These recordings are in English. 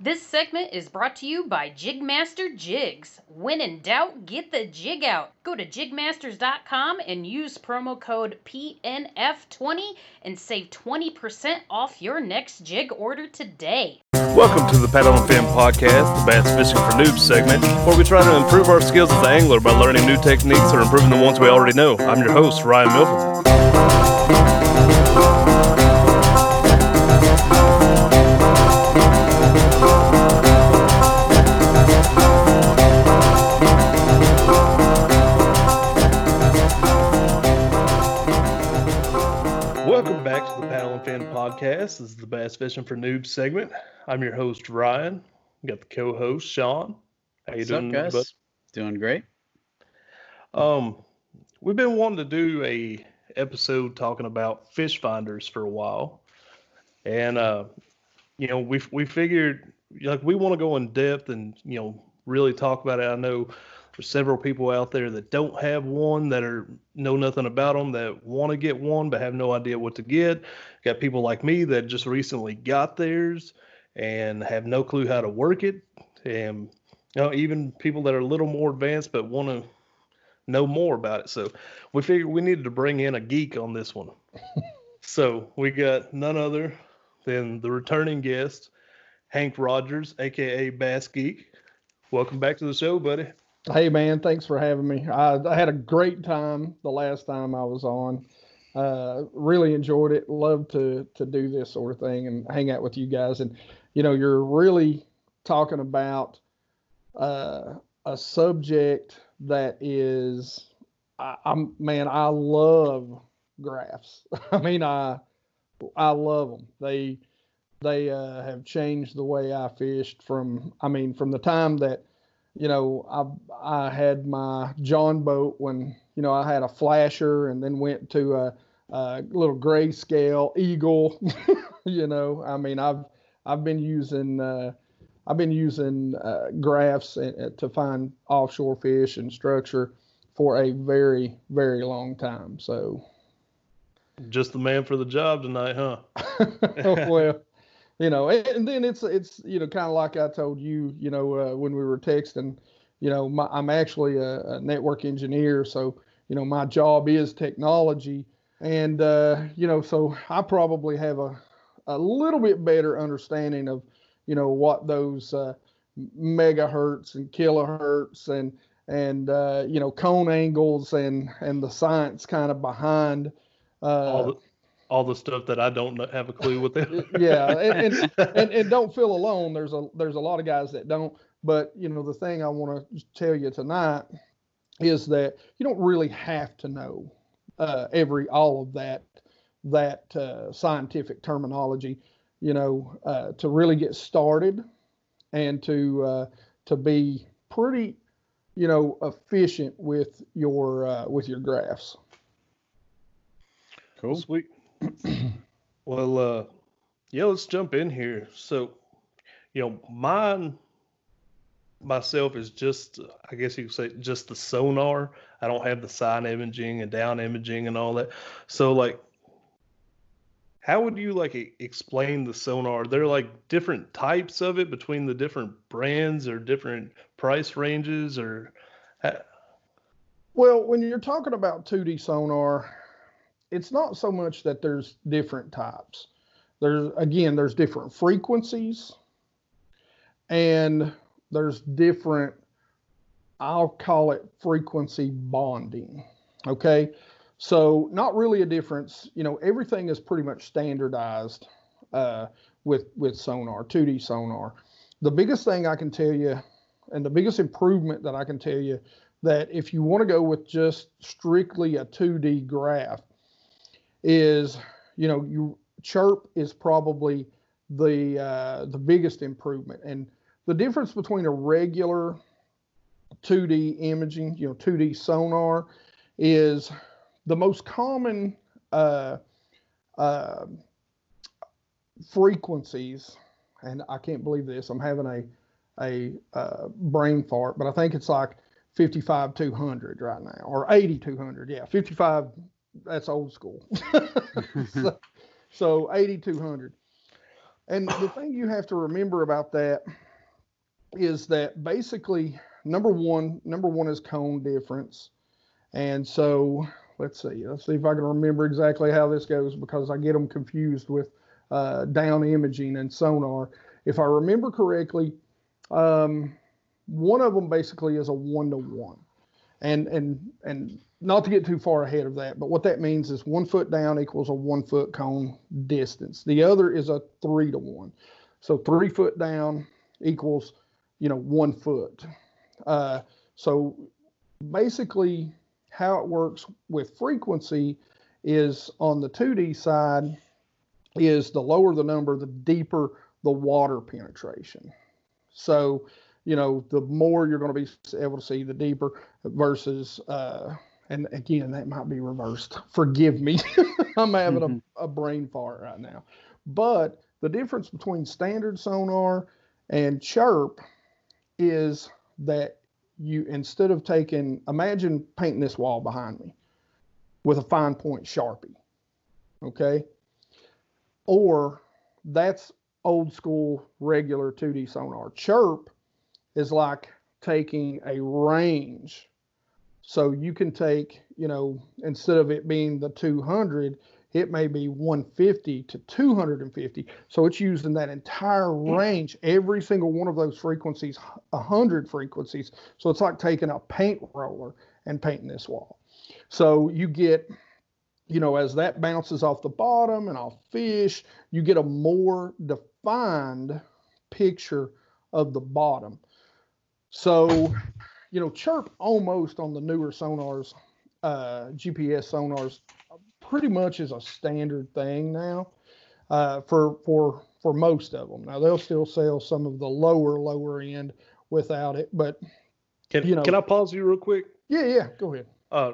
This segment is brought to you by Jigmaster Jigs. When in doubt, get the jig out. Go to jigmasters.com and use promo code PNF20 and save 20% off your next jig order today. Welcome to the Paddle and Fin Podcast, the Bass Fishing for Noobs segment, where we try to improve our skills as an angler by learning new techniques or improving the ones we already know. I'm your host, Ryan Milford. Back to the Paddle and Fin Podcast. This is the Bass Fishing for Noobs segment. I'm your host, Ryan. We got the co-host, Sean. How you What's doing, up, guys? bud? Doing great. Um, we've been wanting to do a episode talking about fish finders for a while, and uh, you know, we we figured like we want to go in depth and you know really talk about it. I know there's several people out there that don't have one that are know nothing about them that want to get one but have no idea what to get. Got people like me that just recently got theirs and have no clue how to work it, and you know even people that are a little more advanced but want to know more about it. So we figured we needed to bring in a geek on this one. so we got none other than the returning guest, Hank Rogers, aka Bass Geek. Welcome back to the show, buddy. Hey man, thanks for having me. I, I had a great time the last time I was on. Uh, really enjoyed it. Love to to do this sort of thing and hang out with you guys. And you know, you're really talking about uh, a subject that is, I, I'm man, I love graphs. I mean, I I love them. They they uh, have changed the way I fished from. I mean, from the time that you know, I I had my John boat when you know I had a flasher and then went to a, a little grayscale eagle. you know, I mean I've I've been using uh, I've been using uh, graphs to find offshore fish and structure for a very very long time. So Just the man for the job tonight, huh? well, you know, and, then it's it's you know kind of like I told you, you know, uh, when we were texting, you know, my, I'm actually a, a network engineer, so you know my job is technology, and uh, you know, so I probably have a a little bit better understanding of you know what those uh, megahertz and kilohertz and and uh, you know cone angles and and the science kind of behind uh, all the all the stuff that I don't have a clue what they. yeah, and, and, and and don't feel alone. There's a there's a lot of guys that don't. But you know, the thing I want to tell you tonight is that you don't really have to know uh, every all of that that uh, scientific terminology. You know, uh, to really get started and to uh, to be pretty, you know, efficient with your uh, with your graphs. Cool. Sweet. well, uh, yeah, let's jump in here. So, you know, mine myself is just, I guess you could say, just the sonar. I don't have the side imaging and down imaging and all that. So, like, how would you like explain the sonar? There Are like different types of it between the different brands or different price ranges or? Well, when you're talking about 2D sonar, it's not so much that there's different types. There's again, there's different frequencies, and there's different, I'll call it frequency bonding. Okay. So not really a difference. You know, everything is pretty much standardized uh, with with sonar, 2D sonar. The biggest thing I can tell you, and the biggest improvement that I can tell you, that if you want to go with just strictly a 2D graph, is you know you chirp is probably the uh, the biggest improvement, and the difference between a regular 2D imaging, you know, 2D sonar, is the most common uh, uh, frequencies, and I can't believe this. I'm having a a uh, brain fart, but I think it's like 55 200 right now, or 80 200. Yeah, 55. That's old school. so, so 80 200. And the thing you have to remember about that is that basically number one, number one is cone difference. And so let's see, let's see if I can remember exactly how this goes because I get them confused with uh, down imaging and sonar. If I remember correctly, um, one of them basically is a one to one, and and and not to get too far ahead of that, but what that means is one foot down equals a one foot cone distance. The other is a three to one, so three foot down equals you know one foot. Uh, so basically, how it works with frequency is on the 2D side is the lower the number, the deeper the water penetration. So, you know, the more you're going to be able to see, the deeper versus, uh, and again, that might be reversed. Forgive me. I'm having mm-hmm. a, a brain fart right now. But the difference between standard sonar and chirp is that you, instead of taking, imagine painting this wall behind me with a fine point Sharpie. Okay or that's old school regular 2D sonar. Chirp is like taking a range. So you can take, you know, instead of it being the 200, it may be 150 to 250. So it's used in that entire hmm. range, every single one of those frequencies, 100 frequencies. So it's like taking a paint roller and painting this wall. So you get you know, as that bounces off the bottom and off fish, you get a more defined picture of the bottom. So, you know, chirp almost on the newer sonars, uh, GPS sonars, pretty much is a standard thing now uh, for for for most of them. Now they'll still sell some of the lower lower end without it, but can you know, can I pause you real quick? Yeah, yeah, go ahead. Uh,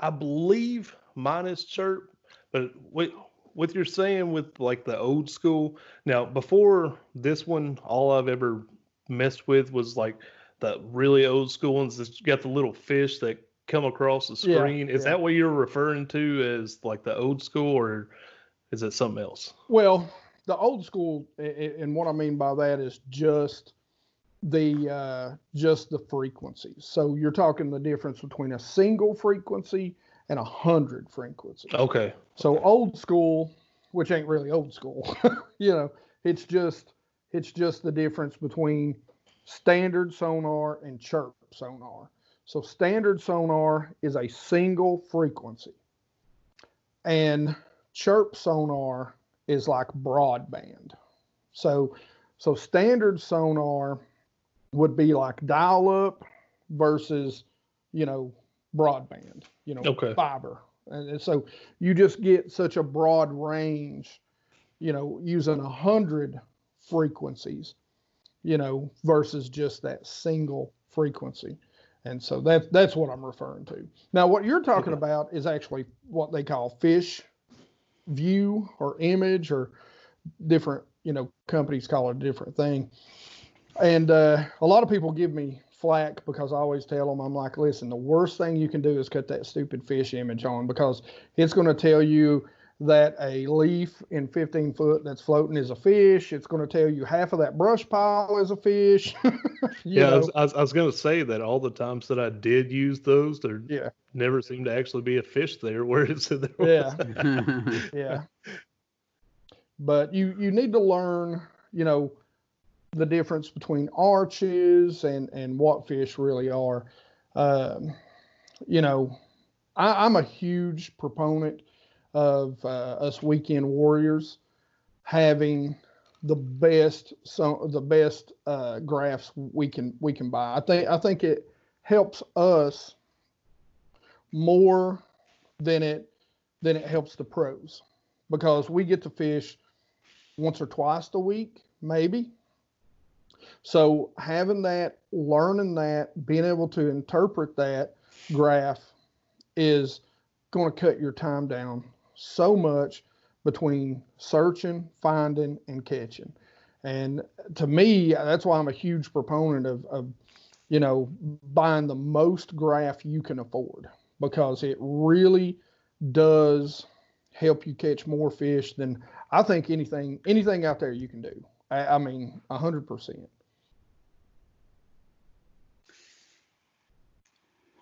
I believe minus chirp, but with what you're saying with like the old school. Now, before this one, all I've ever messed with was like the really old school ones that got the little fish that come across the screen. Yeah, is yeah. that what you're referring to as like the old school, or is it something else? Well, the old school, and what I mean by that is just the uh, just the frequencies. So you're talking the difference between a single frequency and a hundred frequencies. Okay. So old school, which ain't really old school, you know, it's just it's just the difference between standard sonar and chirp sonar. So standard sonar is a single frequency. And chirp sonar is like broadband. So so standard sonar would be like dial up versus, you know, broadband, you know, okay. fiber. And so you just get such a broad range, you know, using a hundred frequencies, you know, versus just that single frequency. And so that that's what I'm referring to. Now, what you're talking about is actually what they call fish view or image or different, you know, companies call it a different thing. And uh, a lot of people give me flack because I always tell them, I'm like, listen, the worst thing you can do is cut that stupid fish image on because it's going to tell you that a leaf in 15 foot that's floating is a fish. It's going to tell you half of that brush pile is a fish. yeah, I was, I was, was, going to say that all the times that I did use those, there yeah. never seemed to actually be a fish there where it said there was. Yeah. yeah. But you, you need to learn, you know, the difference between arches and and what fish really are. Um, you know, I, I, am a huge proponent of uh, us weekend warriors having the best some the best uh, graphs we can we can buy. I think I think it helps us more than it than it helps the pros because we get to fish once or twice a week, maybe. So having that, learning that, being able to interpret that graph is going to cut your time down so much between searching, finding, and catching. And to me, that's why I'm a huge proponent of, of you know, buying the most graph you can afford because it really does help you catch more fish than I think anything anything out there you can do. I, I mean, hundred percent.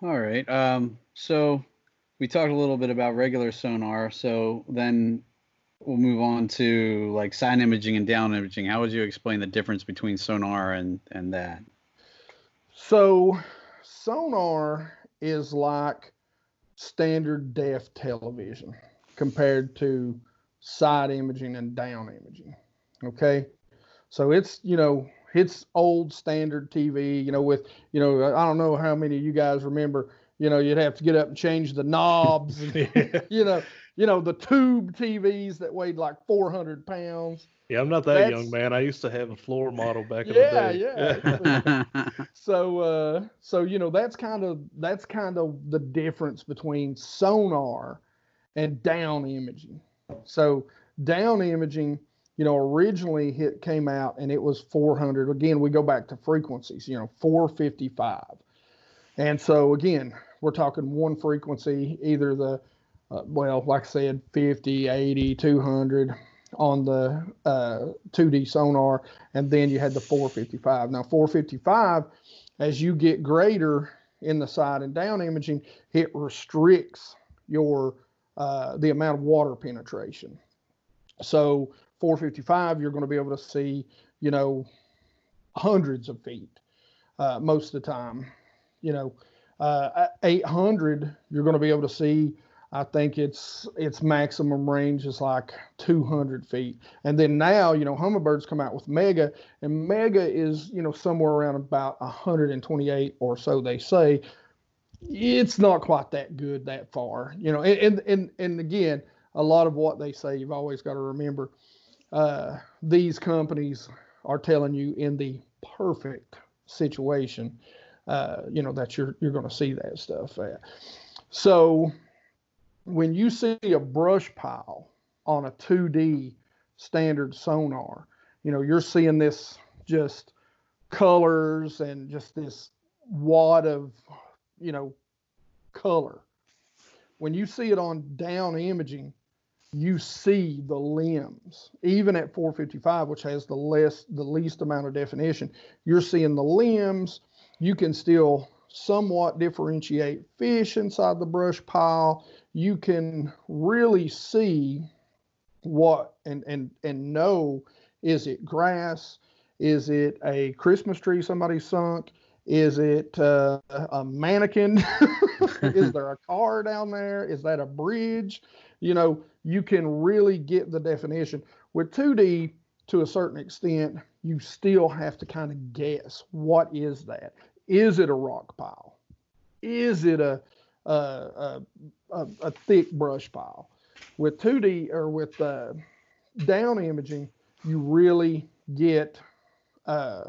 All right. Um, so we talked a little bit about regular sonar. So then we'll move on to like side imaging and down imaging. How would you explain the difference between sonar and and that? So sonar is like standard def television compared to side imaging and down imaging. Okay. So it's, you know, it's old standard TV, you know, with, you know, I don't know how many of you guys remember, you know, you'd have to get up and change the knobs, and, you know, you know, the tube TVs that weighed like 400 pounds. Yeah, I'm not that That's, young, man. I used to have a floor model back in yeah, the day. Yeah, yeah. so, uh, so you know, that's kind of that's kind of the difference between sonar and down imaging. So, down imaging, you know, originally it came out and it was 400. Again, we go back to frequencies. You know, 455. And so again, we're talking one frequency, either the uh, well, like I said, 50, 80, 200 on the uh, 2D sonar, and then you had the 455. Now, 455, as you get greater in the side and down imaging, it restricts your uh, the amount of water penetration. So 455, you're going to be able to see, you know, hundreds of feet uh, most of the time. You know, uh, 800, you're going to be able to see I think its its maximum range is like 200 feet. And then now, you know, Humminbirds come out with Mega, and Mega is, you know, somewhere around about 128 or so they say. It's not quite that good that far, you know. And and and again, a lot of what they say, you've always got to remember, uh, these companies are telling you in the perfect situation, uh, you know, that you're you're going to see that stuff. So when you see a brush pile on a 2D standard sonar, you know, you're seeing this just colors and just this wad of, you know, color. When you see it on down imaging, you see the limbs. Even at 455, which has the less the least amount of definition, you're seeing the limbs. You can still somewhat differentiate fish inside the brush pile. You can really see what and and and know is it grass? Is it a christmas tree somebody sunk? Is it uh, a mannequin? Is there a car down there? Is that a bridge? You know you can really get the definition. With 2d to a certain extent you still have to kind of guess what is that is it a rock pile is it a a, a, a, thick brush pile. With 2D or with uh, down imaging, you really get uh,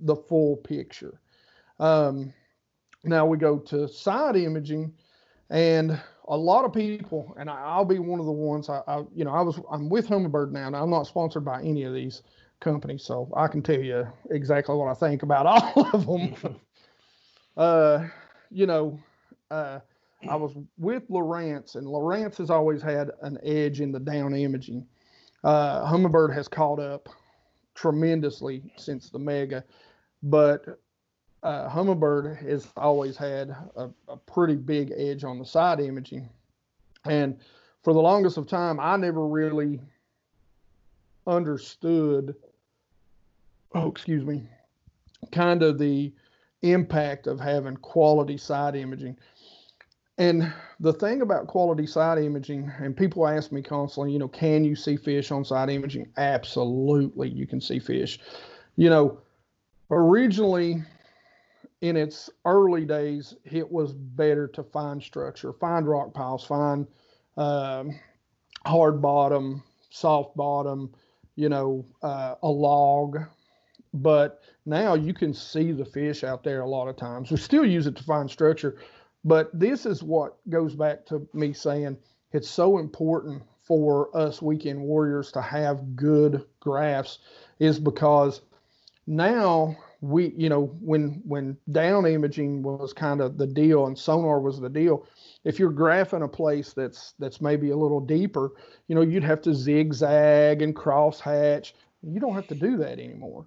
the full picture. Um, now we go to side imaging, and a lot of people, and I, will be one of the ones. I, I, you know, I was I'm with Humminbird now, and I'm not sponsored by any of these companies, so I can tell you exactly what I think about all of them. uh, you know, uh, I was with Lowrance, and Lowrance has always had an edge in the down imaging. Uh, Humminbird has caught up tremendously since the Mega, but uh, Humminbird has always had a, a, pretty big edge on the side imaging. And for the longest of time, I never really understood oh, excuse me, kind of the impact of having quality side imaging. And the thing about quality side imaging, and people ask me constantly, you know, can you see fish on side imaging? Absolutely, you can see fish. You know, originally in its early days, it was better to find structure, find rock piles, find um, hard bottom, soft bottom, you know, uh, a log. But now you can see the fish out there a lot of times. We still use it to find structure, but this is what goes back to me saying it's so important for us weekend warriors to have good graphs is because now we you know when when down imaging was kind of the deal and sonar was the deal if you're graphing a place that's that's maybe a little deeper you know you'd have to zigzag and cross hatch you don't have to do that anymore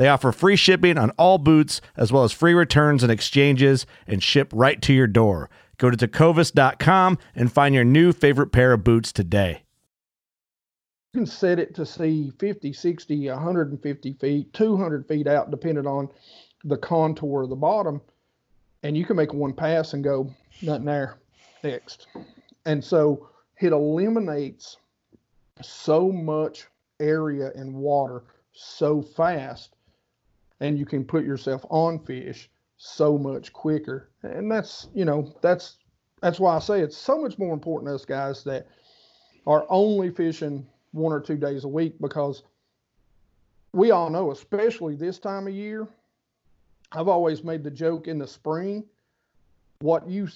They offer free shipping on all boots, as well as free returns and exchanges, and ship right to your door. Go to tecovas.com and find your new favorite pair of boots today. You can set it to see 50, 60, 150 feet, 200 feet out, depending on the contour of the bottom. And you can make one pass and go, nothing there, next. And so it eliminates so much area and water so fast and you can put yourself on fish so much quicker. And that's, you know, that's that's why I say it's so much more important to us guys that are only fishing one or two days a week because we all know, especially this time of year, I've always made the joke in the spring, what you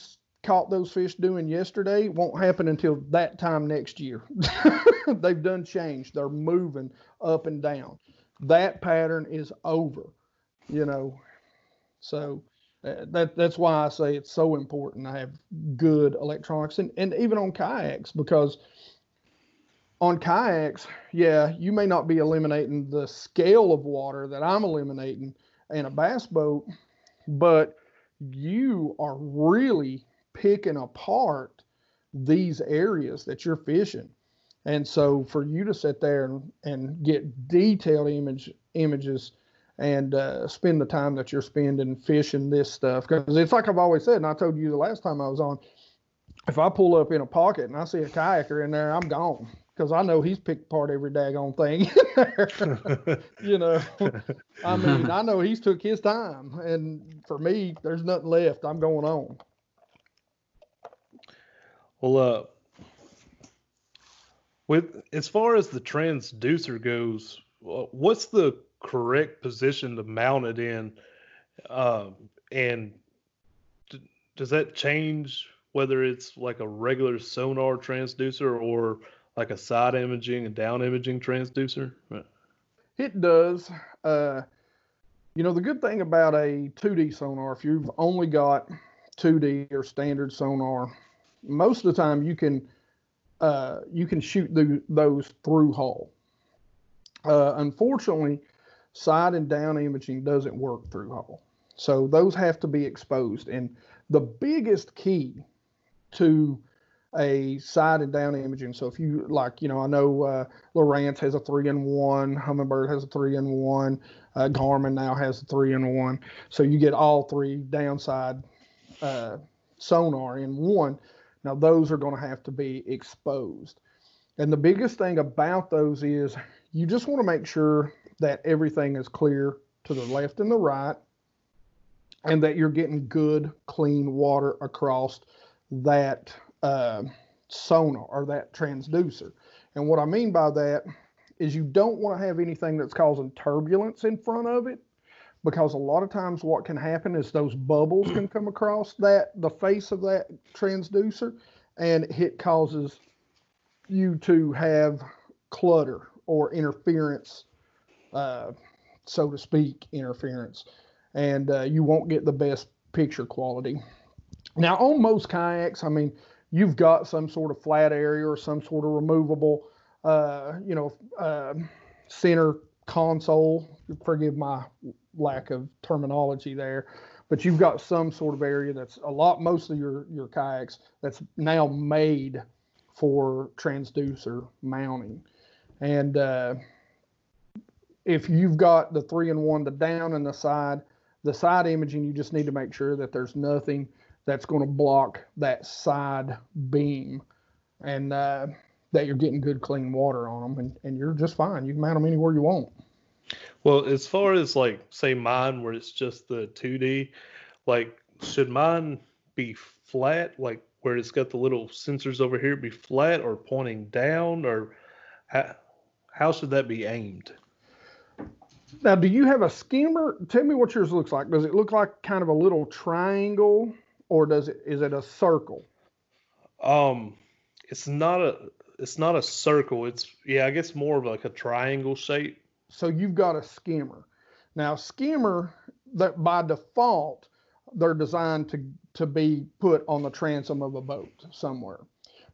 caught those fish doing yesterday won't happen until that time next year. They've done changed. They're moving up and down that pattern is over, you know. So uh, that that's why I say it's so important to have good electronics and, and even on kayaks because on kayaks, yeah, you may not be eliminating the scale of water that I'm eliminating in a bass boat, but you are really picking apart these areas that you're fishing. And so for you to sit there and, and get detailed image images and uh, spend the time that you're spending fishing this stuff, because it's like I've always said, and I told you the last time I was on, if I pull up in a pocket and I see a kayaker in there, I'm gone because I know he's picked apart every daggone thing you know, I mean, I know he's took his time, and for me, there's nothing left. I'm going on. Well, uh, with as far as the transducer goes, what's the correct position to mount it in, um, and d- does that change whether it's like a regular sonar transducer or like a side imaging and down imaging transducer? It does. Uh, you know, the good thing about a 2D sonar, if you've only got 2D or standard sonar, most of the time you can uh, you can shoot the, those through hull. Uh, unfortunately, side and down imaging doesn't work through hull. So those have to be exposed. And the biggest key to a side and down imaging. So if you like, you know, I know uh, has a three in one, Humminbird has a three in one, uh, Garmin now has a three in one. So you get all three downside uh, sonar in one. Now, those are going to have to be exposed. And the biggest thing about those is you just want to make sure that everything is clear to the left and the right. and that you're getting good, clean water across that uh, sonar or that transducer. And what I mean by that is you don't want to have anything that's causing turbulence in front of it because a lot of times what can happen is those bubbles can come across that the face of that transducer and it causes you to have clutter or interference uh, so to speak interference. And uh, you won't get the best picture quality. Now on most kayaks i mean you've got some sort of flat area or some sort of removable uh, you know uh, center console. Forgive my lack of terminology there, but you've got some sort of area that's a lot, most of your, your kayaks that's now made for transducer mounting. And uh, if you've got the three and one, the down and the side, the side imaging, you just need to make sure that there's nothing that's going to block that side beam and uh, that you're getting good clean water on them and, and you're just fine. You can mount them anywhere you want. Well, as far as like say mine where it's just the 2D, like should mine be flat like where it's got the little sensors over here be flat or pointing down or how, how should that be aimed? Now, do you have a skimmer? Tell me what yours looks like. Does it look like kind of a little triangle or does it is it a circle? Um it's not a it's not a circle. It's yeah, I guess more of like a triangle shape. So you've got a skimmer. Now, skimmer that by default they're designed to to be put on the transom of a boat somewhere.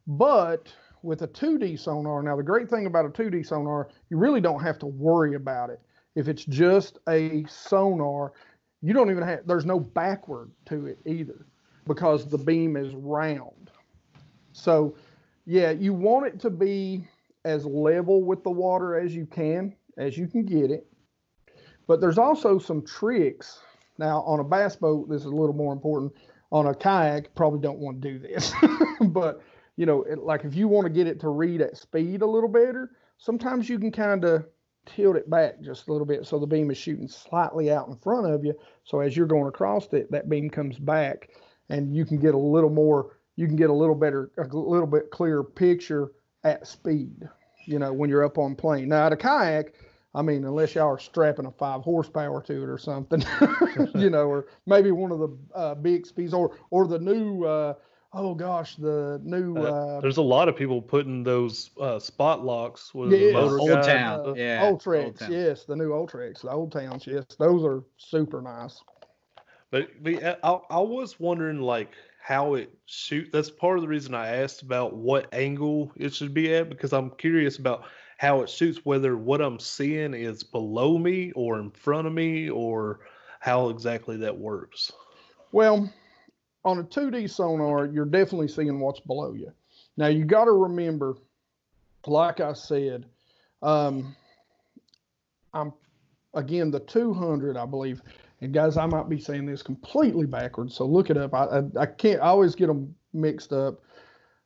But with a 2D sonar, now the great thing about a 2D sonar, you really don't have to worry about it. If it's just a sonar, you don't even have there's no backward to it either because the beam is round. So, yeah, you want it to be as level with the water as you can as you can get it. But there's also some tricks. Now, on a bass boat, this is a little more important. On a kayak, probably don't want to do this. but, you know, it, like if you want to get it to read at speed a little better, sometimes you can kind of tilt it back just a little bit so the beam is shooting slightly out in front of you. So as you're going across it, that beam comes back and you can get a little more, you can get a little better, a little bit clearer picture at speed you know, when you're up on plane. Now, at a kayak, I mean, unless y'all are strapping a five horsepower to it or something, you know, or maybe one of the uh, Bixpy's or or the new. Uh, oh gosh, the new. Uh, uh, there's a lot of people putting those uh, spot locks with yeah, the motor old guide. town, uh, yeah, Ultrex, Old Town. yes, the new Ultrex, the old towns, yes, those are super nice. But, but I, I was wondering like how it shoot. That's part of the reason I asked about what angle it should be at because I'm curious about how it shoots. Whether what I'm seeing is below me or in front of me, or how exactly that works. Well, on a 2D sonar, you're definitely seeing what's below you. Now, you got to remember, like I said, um, I'm again the 200, I believe. And guys, I might be saying this completely backwards, so look it up. I I, I can't. I always get them mixed up.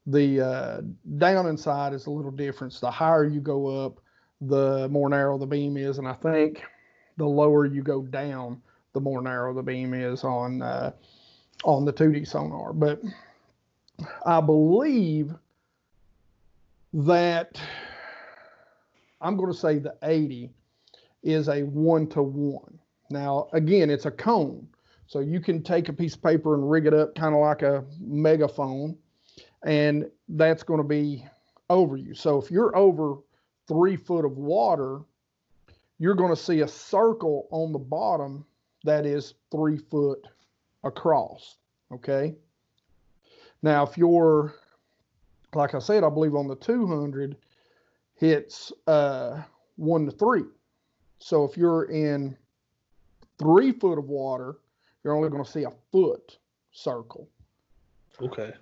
The uh, down inside is a little different. So the higher you go up, the more narrow the beam is, and I think the lower you go down, the more narrow the beam is on uh, on the 2D sonar. But I believe that I'm going to say the 80 is a one to one. Now, again, it's a cone. So you can take a piece of paper and rig it up kind of like a megaphone, and that's going to be over you. So if you're over three foot of water, you're going to see a circle on the bottom that is three foot across. Okay. Now, if you're, like I said, I believe on the 200, hits uh, one to three. So if you're in three foot of water, you're only going to see a foot circle. Okay.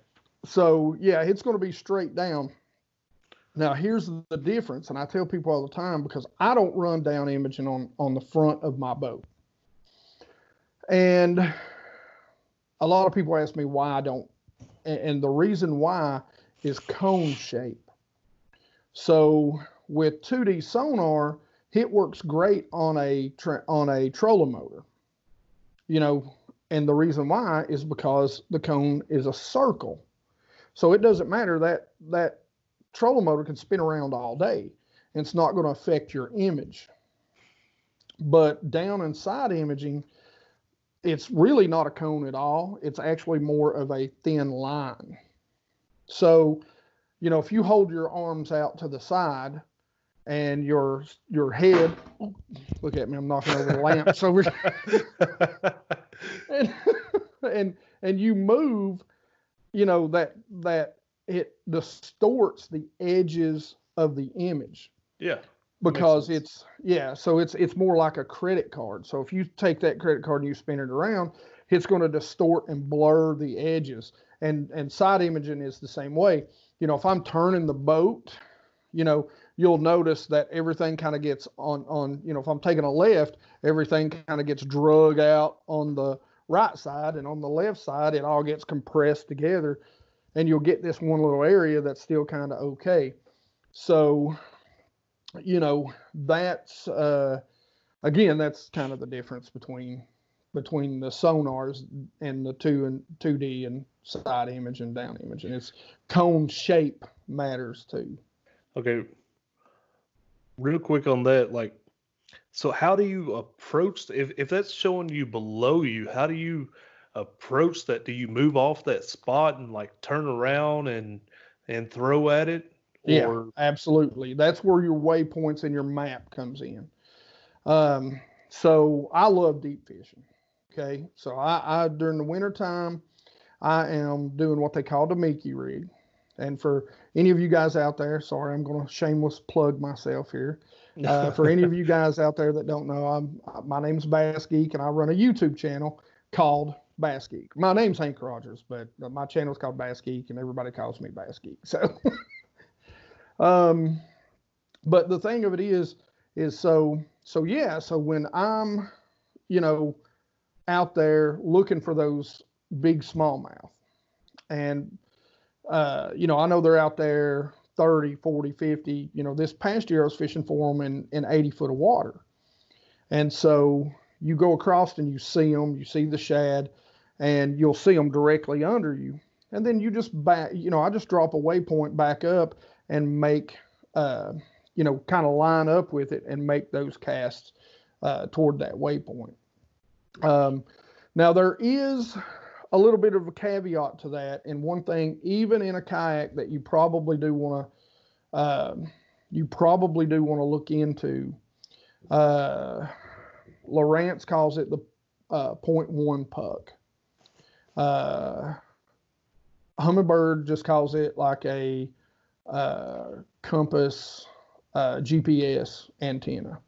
So yeah, it's going to be straight down. Now here's the difference, and I tell people all the time because I don't run down imaging on on the front of my boat, and a lot of people ask me why I don't, and, and the reason why is cone shape. So with 2D sonar, it works great on a on a trolling motor, you know, And the reason why is because the cone is a circle. So it doesn't matter that that trolling motor can spin around all day. And it's not going to affect your image. But down and side imaging, it's really not a cone at all. It's actually more of a thin line. So, you know, if you hold your arms out to the side and your your head, look at me, I'm knocking over the lamp. So we're and, and and you move, you know that that it distorts the edges of the image. Yeah. Because it's yeah, so it's it's more like a credit card. So if you take that credit card and you spin it around, it's going to distort and blur the edges. And and side imaging is the same way. You know, if I'm turning the boat, you know, you'll notice that everything kind of gets on on you know if i'm taking a left everything kind of gets drug out on the right side and on the left side it all gets compressed together and you'll get this one little area that's still kind of okay so you know that's uh again that's kind of the difference between between the sonars and the two and 2d and side image and down image and it's cone shape matters too Okay. Real quick on that, like, so how do you approach if if that's showing you below you? How do you approach that? Do you move off that spot and like turn around and and throw at it? Yeah, absolutely. That's where your waypoints and your map comes in. Um, so I love deep fishing. Okay, so I, I during the winter time, I am doing what they call the Mickey rig. And for any of you guys out there, sorry, I'm going to shameless plug myself here. Uh, for any of you guys out there that don't know, I'm my name's Bass Geek, and I run a YouTube channel called Bass Geek. My name's Hank Rogers, but my channel is called Bass Geek, and everybody calls me Bass Geek. So, um, but the thing of it is, is so so yeah. So when I'm, you know, out there looking for those big smallmouth, and uh, you know, I know they're out there 30, 40, 50. You know, this past year I was fishing for them in, in 80 foot of water. And so you go across and you see them, you see the shad, and you'll see them directly under you. And then you just back, you know, I just drop a waypoint back up and make, uh, you know, kind of line up with it and make those casts uh, toward that waypoint. Um, now there is a little bit of a caveat to that, and one thing, even in a kayak, that you probably do want to, uh, you probably do want to look into. Uh, Lowrance calls it the uh, point one puck. Uh, Humminbird just calls it like a uh, compass uh, GPS antenna.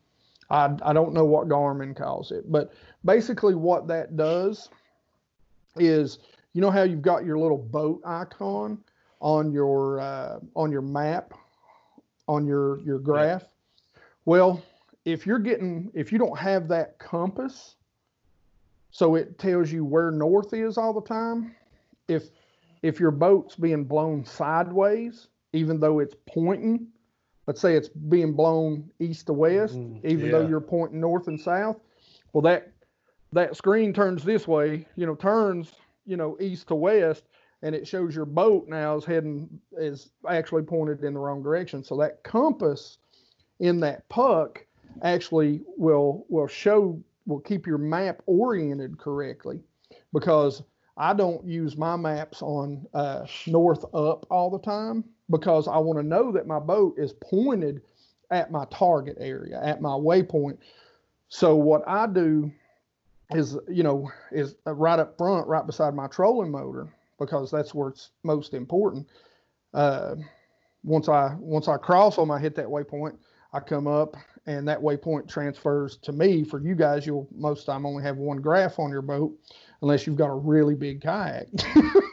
I, I don't know what Garmin calls it, but basically what that does is you know how you've got your little boat icon on your uh, on your map on your your graph well if you're getting if you don't have that compass so it tells you where north is all the time if if your boat's being blown sideways even though it's pointing let's say it's being blown east to west mm, even yeah. though you're pointing north and south well that that screen turns this way, you know, turns, you know, east to west, and it shows your boat now is heading is actually pointed in the wrong direction. So that compass in that puck actually will will show will keep your map oriented correctly because I don't use my maps on uh, north up all the time because I want to know that my boat is pointed at my target area, at my waypoint. So what I do is you know is right up front, right beside my trolling motor because that's where it's most important. Uh, once I once I cross them, I hit that waypoint. I come up, and that waypoint transfers to me. For you guys, you'll most time only have one graph on your boat, unless you've got a really big kayak,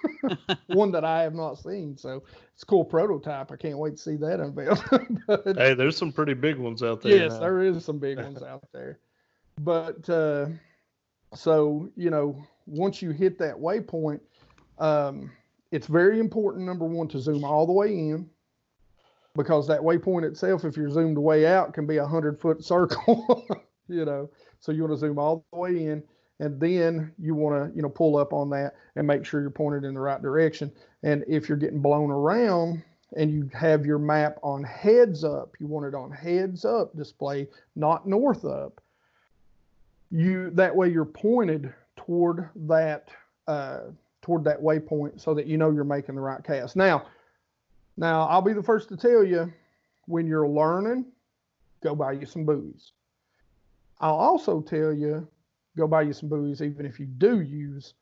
one that I have not seen. So it's a cool prototype. I can't wait to see that unveiled. but, hey, there's some pretty big ones out there. Yes, now. there is some big ones out there. But uh, so, you know, once you hit that waypoint, um, it's very important, number one, to zoom all the way in because that waypoint itself, if you're zoomed way out, can be a hundred foot circle, you know. So you want to zoom all the way in and then you want to you know pull up on that and make sure you're pointed in the right direction and if you're getting blown around and you have your map on heads up you want it on heads up display not north up you that way you're pointed toward that uh, toward that waypoint so that you know you're making the right cast. Now now i'll be the first to tell you when you're learning go buy you some buoys. I'll also tell you go buy you some buoys, even if you do use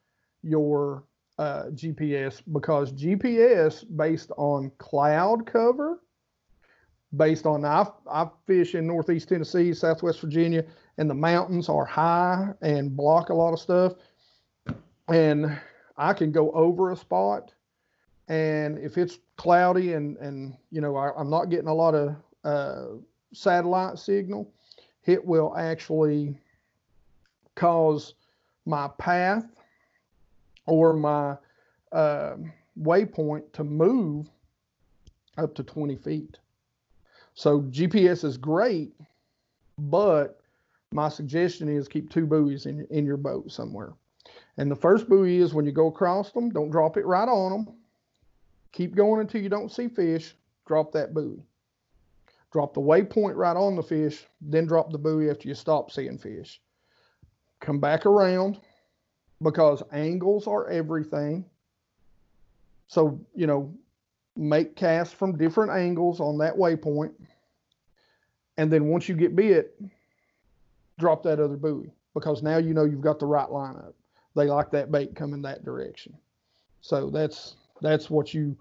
your uh, GPS, because GPS based on cloud cover, based on I, I fish in Northeast Tennessee, Southwest Virginia, and the mountains are high and block a lot of stuff. And I can go over a spot, and if it's cloudy and and you know I, am not getting a lot of uh, satellite signal, it will actually cause my path or my uh, waypoint to move up to 20 feet. So GPS is great, but my suggestion is keep two buoys in, in your boat somewhere. And the first buoy is when you go across them, don't drop it right on them. Keep going until you don't see fish. Drop that buoy. Drop the waypoint right on the fish, then drop the buoy after you stop seeing fish come back around because angles are everything. So, you know, make casts from different angles on that waypoint. And then once you get bit, drop that other buoy because now you know you've got the right lineup. They like that bait coming that direction. So that's that's what you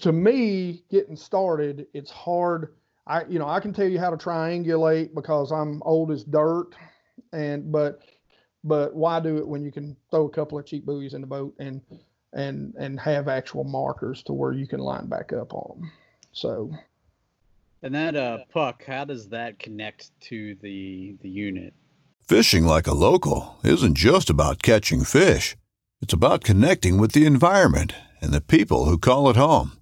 to me getting started, it's hard. I you know, I can tell you how to triangulate because I'm old as dirt and but but why do it when you can throw a couple of cheap buoys in the boat and and and have actual markers to where you can line back up on them? So. And that uh, puck, how does that connect to the the unit? Fishing like a local isn't just about catching fish. It's about connecting with the environment and the people who call it home.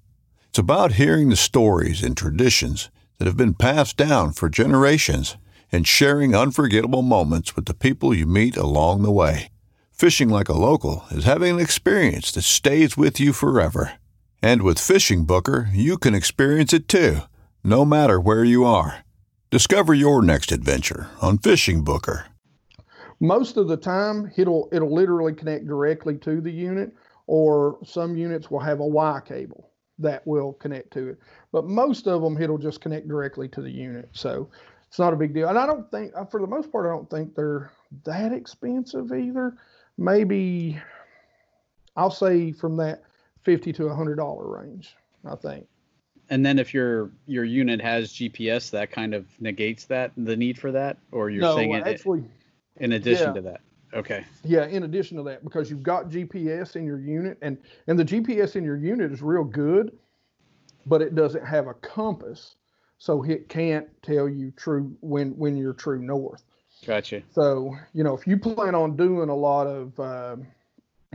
It's about hearing the stories and traditions that have been passed down for generations and sharing unforgettable moments with the people you meet along the way. Fishing like a local is having an experience that stays with you forever. And with Fishing Booker, you can experience it too, no matter where you are. Discover your next adventure on Fishing Booker. Most of the time, it'll it'll literally connect directly to the unit, or some units will have a Y cable that will connect to it. But most of them, it'll just connect directly to the unit. So it's not a big deal. And I don't think, uh, for the most part, I don't think they're that expensive either. Maybe I'll say from that fifty to a hundred dollar range. I think. And then if your your unit has GPS, that kind of negates that the need for that, or you're no, saying it actually in addition yeah. to that. Okay. Yeah, in addition to that, because you've got GPS in your unit, and and the GPS in your unit is real good, but it doesn't have a compass so it can't tell you true when when you're true north. Gotcha. So you know if you plan on doing a lot of uh,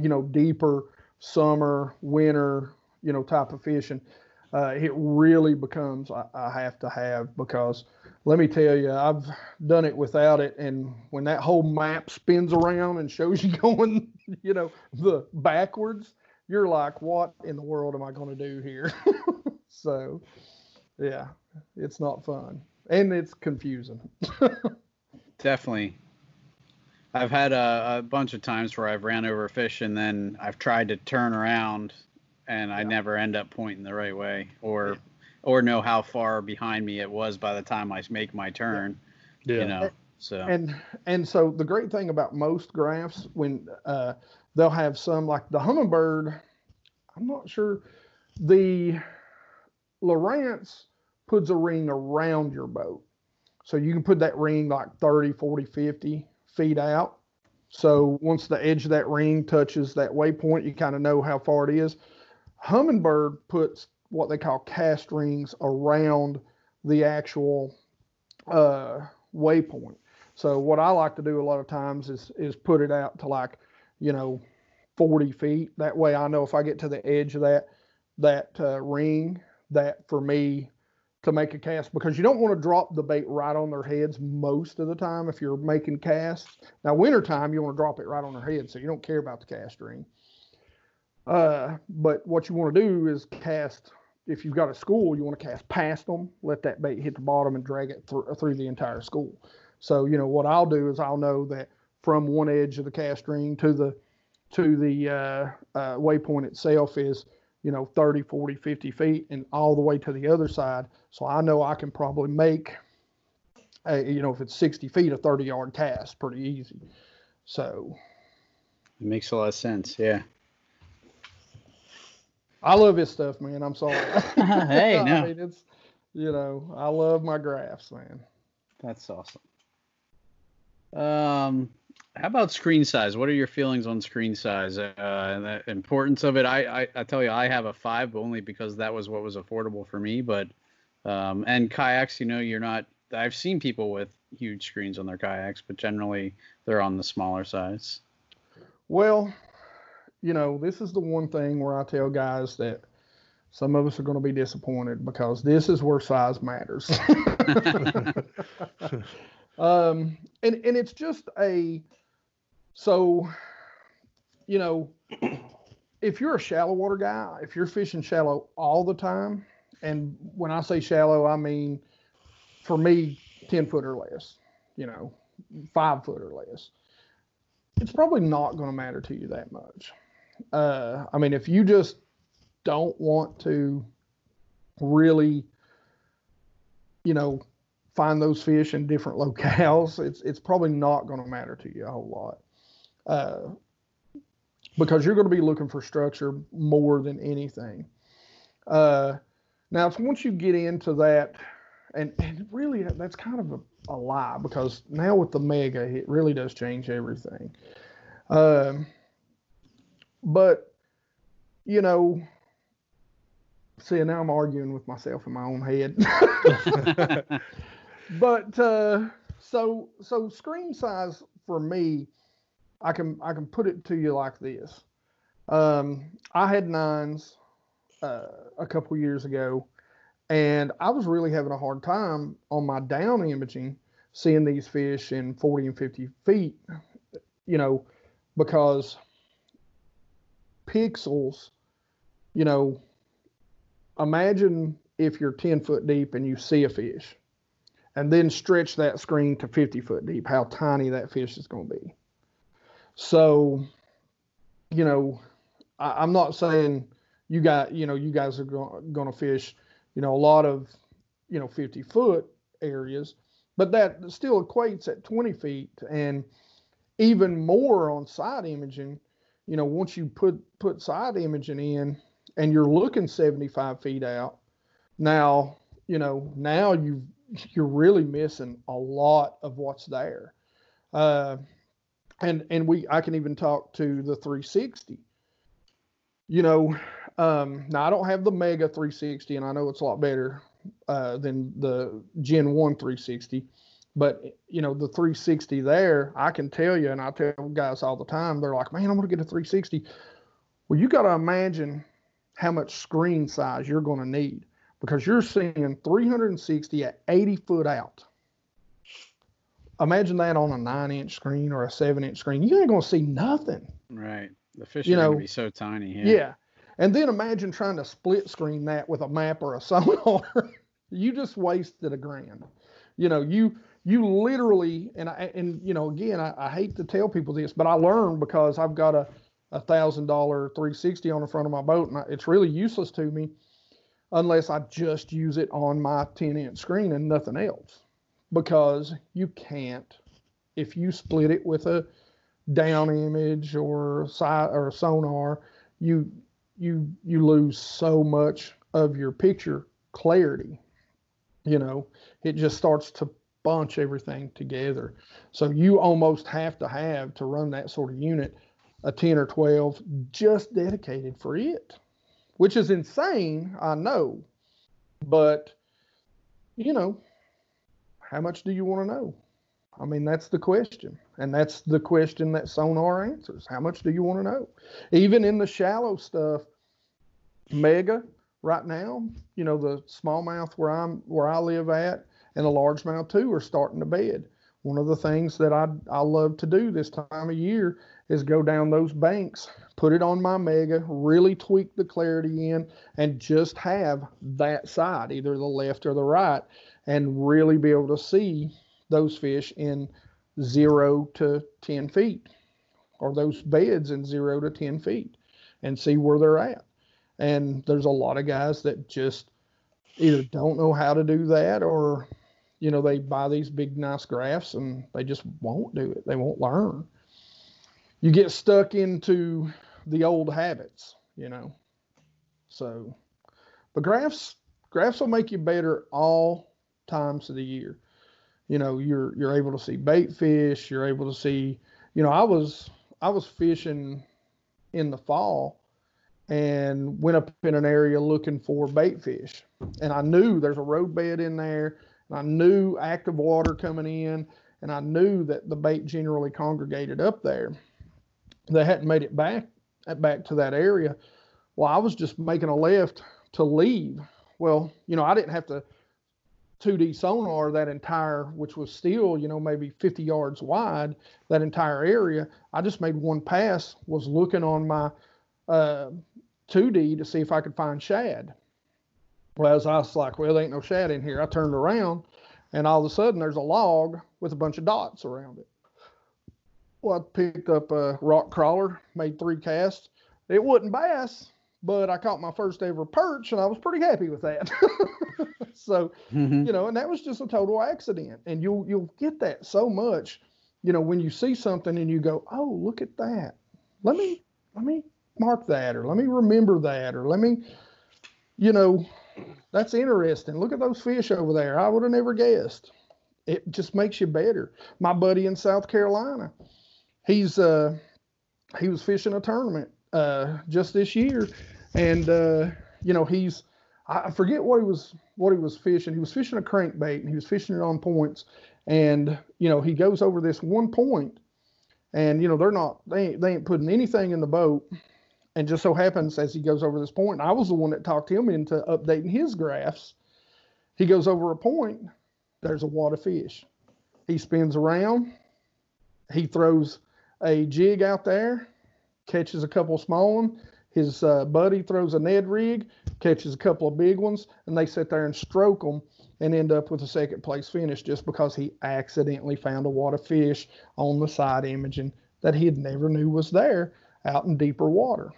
you know deeper summer, winter, you know type of fishing, uh, it really becomes I, I have to have because let me tell you, I've done it without it, and when that whole map spins around and shows you going, you know, the backwards, you're like, what in the world am I going to do here? so, yeah, it's not fun and it's confusing. Definitely. I've had a, a, bunch of times where I've ran over fish and then I've tried to turn around and I never end up pointing the right way or yeah. or know how far behind me it was by the time I make my turn. Yeah. You know. So and and so the great thing about most graphs when uh, they'll have some like the Humminbird, I'm not sure the Lowrance puts a ring around your boat. So you can put that ring like 30, 40, 50 feet out. So once the edge of that ring touches that waypoint, you kind of know how far it is. Humminbird puts what they call cast rings around the actual uh, waypoint. So what I like to do a lot of times is is put it out to like, you know, 40 feet. That way I know if I get to the edge of that that uh, ring, that for me to make a cast because you don't want to drop the bait right on their heads most of the time if you're making casts. Now, wintertime, you want to drop it right on their head, so you don't care about the cast ring. Uh, but what you want to do is cast. If you've got a school, you want to cast past them, let that bait hit the bottom, and drag it through, through the entire school. So you know what I'll do is I'll know that from one edge of the cast ring to the to the uh, uh, waypoint itself is you know 30 40 50 feet and all the way to the other side so i know i can probably make a, you know if it's 60 feet a 30 yard cast pretty easy so it makes a lot of sense yeah i love his stuff man i'm sorry hey no I mean, it's you know i love my graphs man that's awesome um how about screen size? What are your feelings on screen size uh, and the importance of it? I, I, I tell you, I have a five only because that was what was affordable for me. But um, and kayaks, you know, you're not. I've seen people with huge screens on their kayaks, but generally they're on the smaller size. Well, you know, this is the one thing where I tell guys that some of us are going to be disappointed because this is where size matters. um, and and it's just a so, you know, if you're a shallow water guy, if you're fishing shallow all the time, and when I say shallow, I mean for me, 10 foot or less, you know, five foot or less, it's probably not going to matter to you that much. Uh, I mean, if you just don't want to really, you know, find those fish in different locales, it's it's probably not going to matter to you a whole lot uh, because you're going to be looking for structure more than anything. Uh, now, once you get into that, and, and really that's kind of a, a, lie because now with the mega, it really does change everything. Um, but you know, see now I'm arguing with myself in my own head. but uh, so so screen size for me I can I can put it to you like this. Um, I had nines uh, a couple years ago, and I was really having a hard time on my down imaging seeing these fish in 40 and 50 feet. You know, because pixels. You know, imagine if you're 10 foot deep and you see a fish, and then stretch that screen to 50 foot deep. How tiny that fish is going to be so, you know, I, am not saying you got, you know, you guys are going to fish, you know, a lot of, you know, 50 foot areas, but that still equates at 20 feet and even more on side imaging. You know, once you put put side imaging in and you're looking 75 feet out, now, you know, now you you're really missing a lot of what's there. Uh, and and we I can even talk to the 360. You know, um, now I don't have the Mega 360, and I know it's a lot better uh, than the Gen 1 360. But you know, the 360 there, I can tell you, and I tell guys all the time, they're like, "Man, I'm to get a 360." Well, you got to imagine how much screen size you're going to need because you're seeing 360 at 80 foot out imagine that on a nine inch screen or a seven inch screen. You ain't gonna see nothing. Right. The fish you are know, gonna be so tiny. Yeah. yeah. And then imagine trying to split screen that with a map or a sonar. you just wasted a grand. You know, you you literally and I and you know again I, I hate to tell people this, but I learned because I've got a a thousand dollar 360 on the front of my boat, and I, it's really useless to me unless I just use it on my 10 inch screen and nothing else. Because you can't if you split it with a down image or side or sonar you you you lose so much of your picture clarity. You know it just starts to bunch everything together so you almost have to have to run that sort of unit a 10 or 12 just dedicated for it which is insane i know but you know how much do you want to know? I mean, that's the question. And that's the question that sonar answers. How much do you want to know? Even in the shallow stuff, Mega, right now, you know, the smallmouth where I'm where I live at and the largemouth too are starting to bed. One of the things that I I love to do this time of year is go down those banks, put it on my mega, really tweak the clarity in, and just have that side, either the left or the right, and really be able to see those fish in zero to 10 feet or those beds in zero to 10 feet and see where they're at. And there's a lot of guys that just either don't know how to do that or, you know, they buy these big, nice graphs and they just won't do it. They won't learn. You get stuck into the old habits, you know. So, but graphs, graphs will make you better all times of the year. You know, you're you're able to see bait fish. You're able to see. You know, I was I was fishing in the fall and went up in an area looking for bait fish. And I knew there's a road bed in there, and I knew active water coming in, and I knew that the bait generally congregated up there. They hadn't made it back back to that area. Well, I was just making a left to leave. Well, you know, I didn't have to 2D sonar that entire, which was still, you know, maybe 50 yards wide, that entire area. I just made one pass, was looking on my uh, 2D to see if I could find shad. Well, as I was like, well, there ain't no shad in here. I turned around, and all of a sudden there's a log with a bunch of dots around it. Well, I picked up a rock crawler, made three casts. It wasn't bass, but I caught my first ever perch, and I was pretty happy with that. so, mm-hmm. you know, and that was just a total accident. And you'll you'll get that so much, you know, when you see something and you go, oh, look at that. Let me let me mark that, or let me remember that, or let me, you know, that's interesting. Look at those fish over there. I would have never guessed. It just makes you better. My buddy in South Carolina, he's uh he was fishing a tournament uh just this year and uh you know he's I forget what he was what he was fishing. He was fishing a crankbait and he was fishing it on points. And you know he goes over this one point, and you know they're not they ain't, they ain't putting anything in the boat. And just so happens as he goes over this point, I was the one that talked him into updating his graphs. He goes over a point, there's a wad of fish. He spins around, he throws a jig out there, catches a couple small ones. His uh, buddy throws a Ned rig, catches a couple of big ones, and they sit there and stroke them and end up with a second place finish just because he accidentally found a wad of fish on the side imaging that he had never knew was there out in deeper water.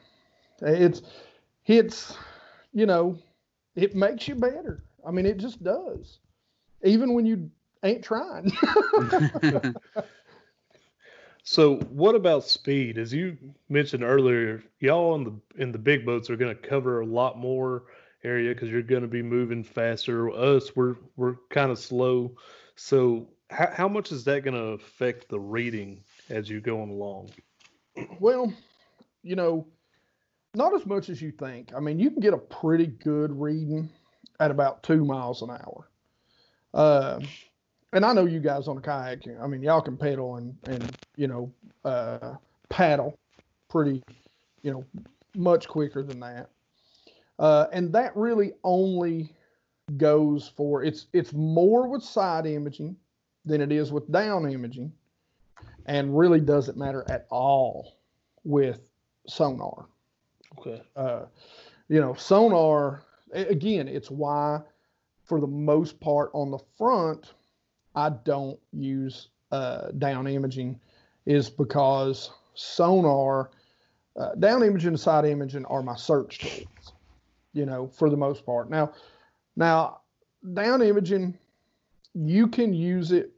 It's, it's, you know, it makes you better. I mean, it just does, even when you ain't trying. So, what about speed? As you mentioned earlier, y'all in the in the big boats are going to cover a lot more area because you're going to be moving faster. Us, we're we're kind of slow. So, how how much is that going to affect the reading as you go along? Well, you know, not as much as you think. I mean, you can get a pretty good reading at about two miles an hour. Uh, and I know you guys on a kayak. I mean, y'all can pedal and and you know uh, paddle pretty, you know, much quicker than that. Uh, and that really only goes for it's it's more with side imaging than it is with down imaging, and really doesn't matter at all with sonar. Okay. Uh, you know, sonar again. It's why, for the most part, on the front I don't use uh, down imaging is because sonar, uh, down imaging and side imaging are my search tools, you know, for the most part. Now, now down imaging, you can use it,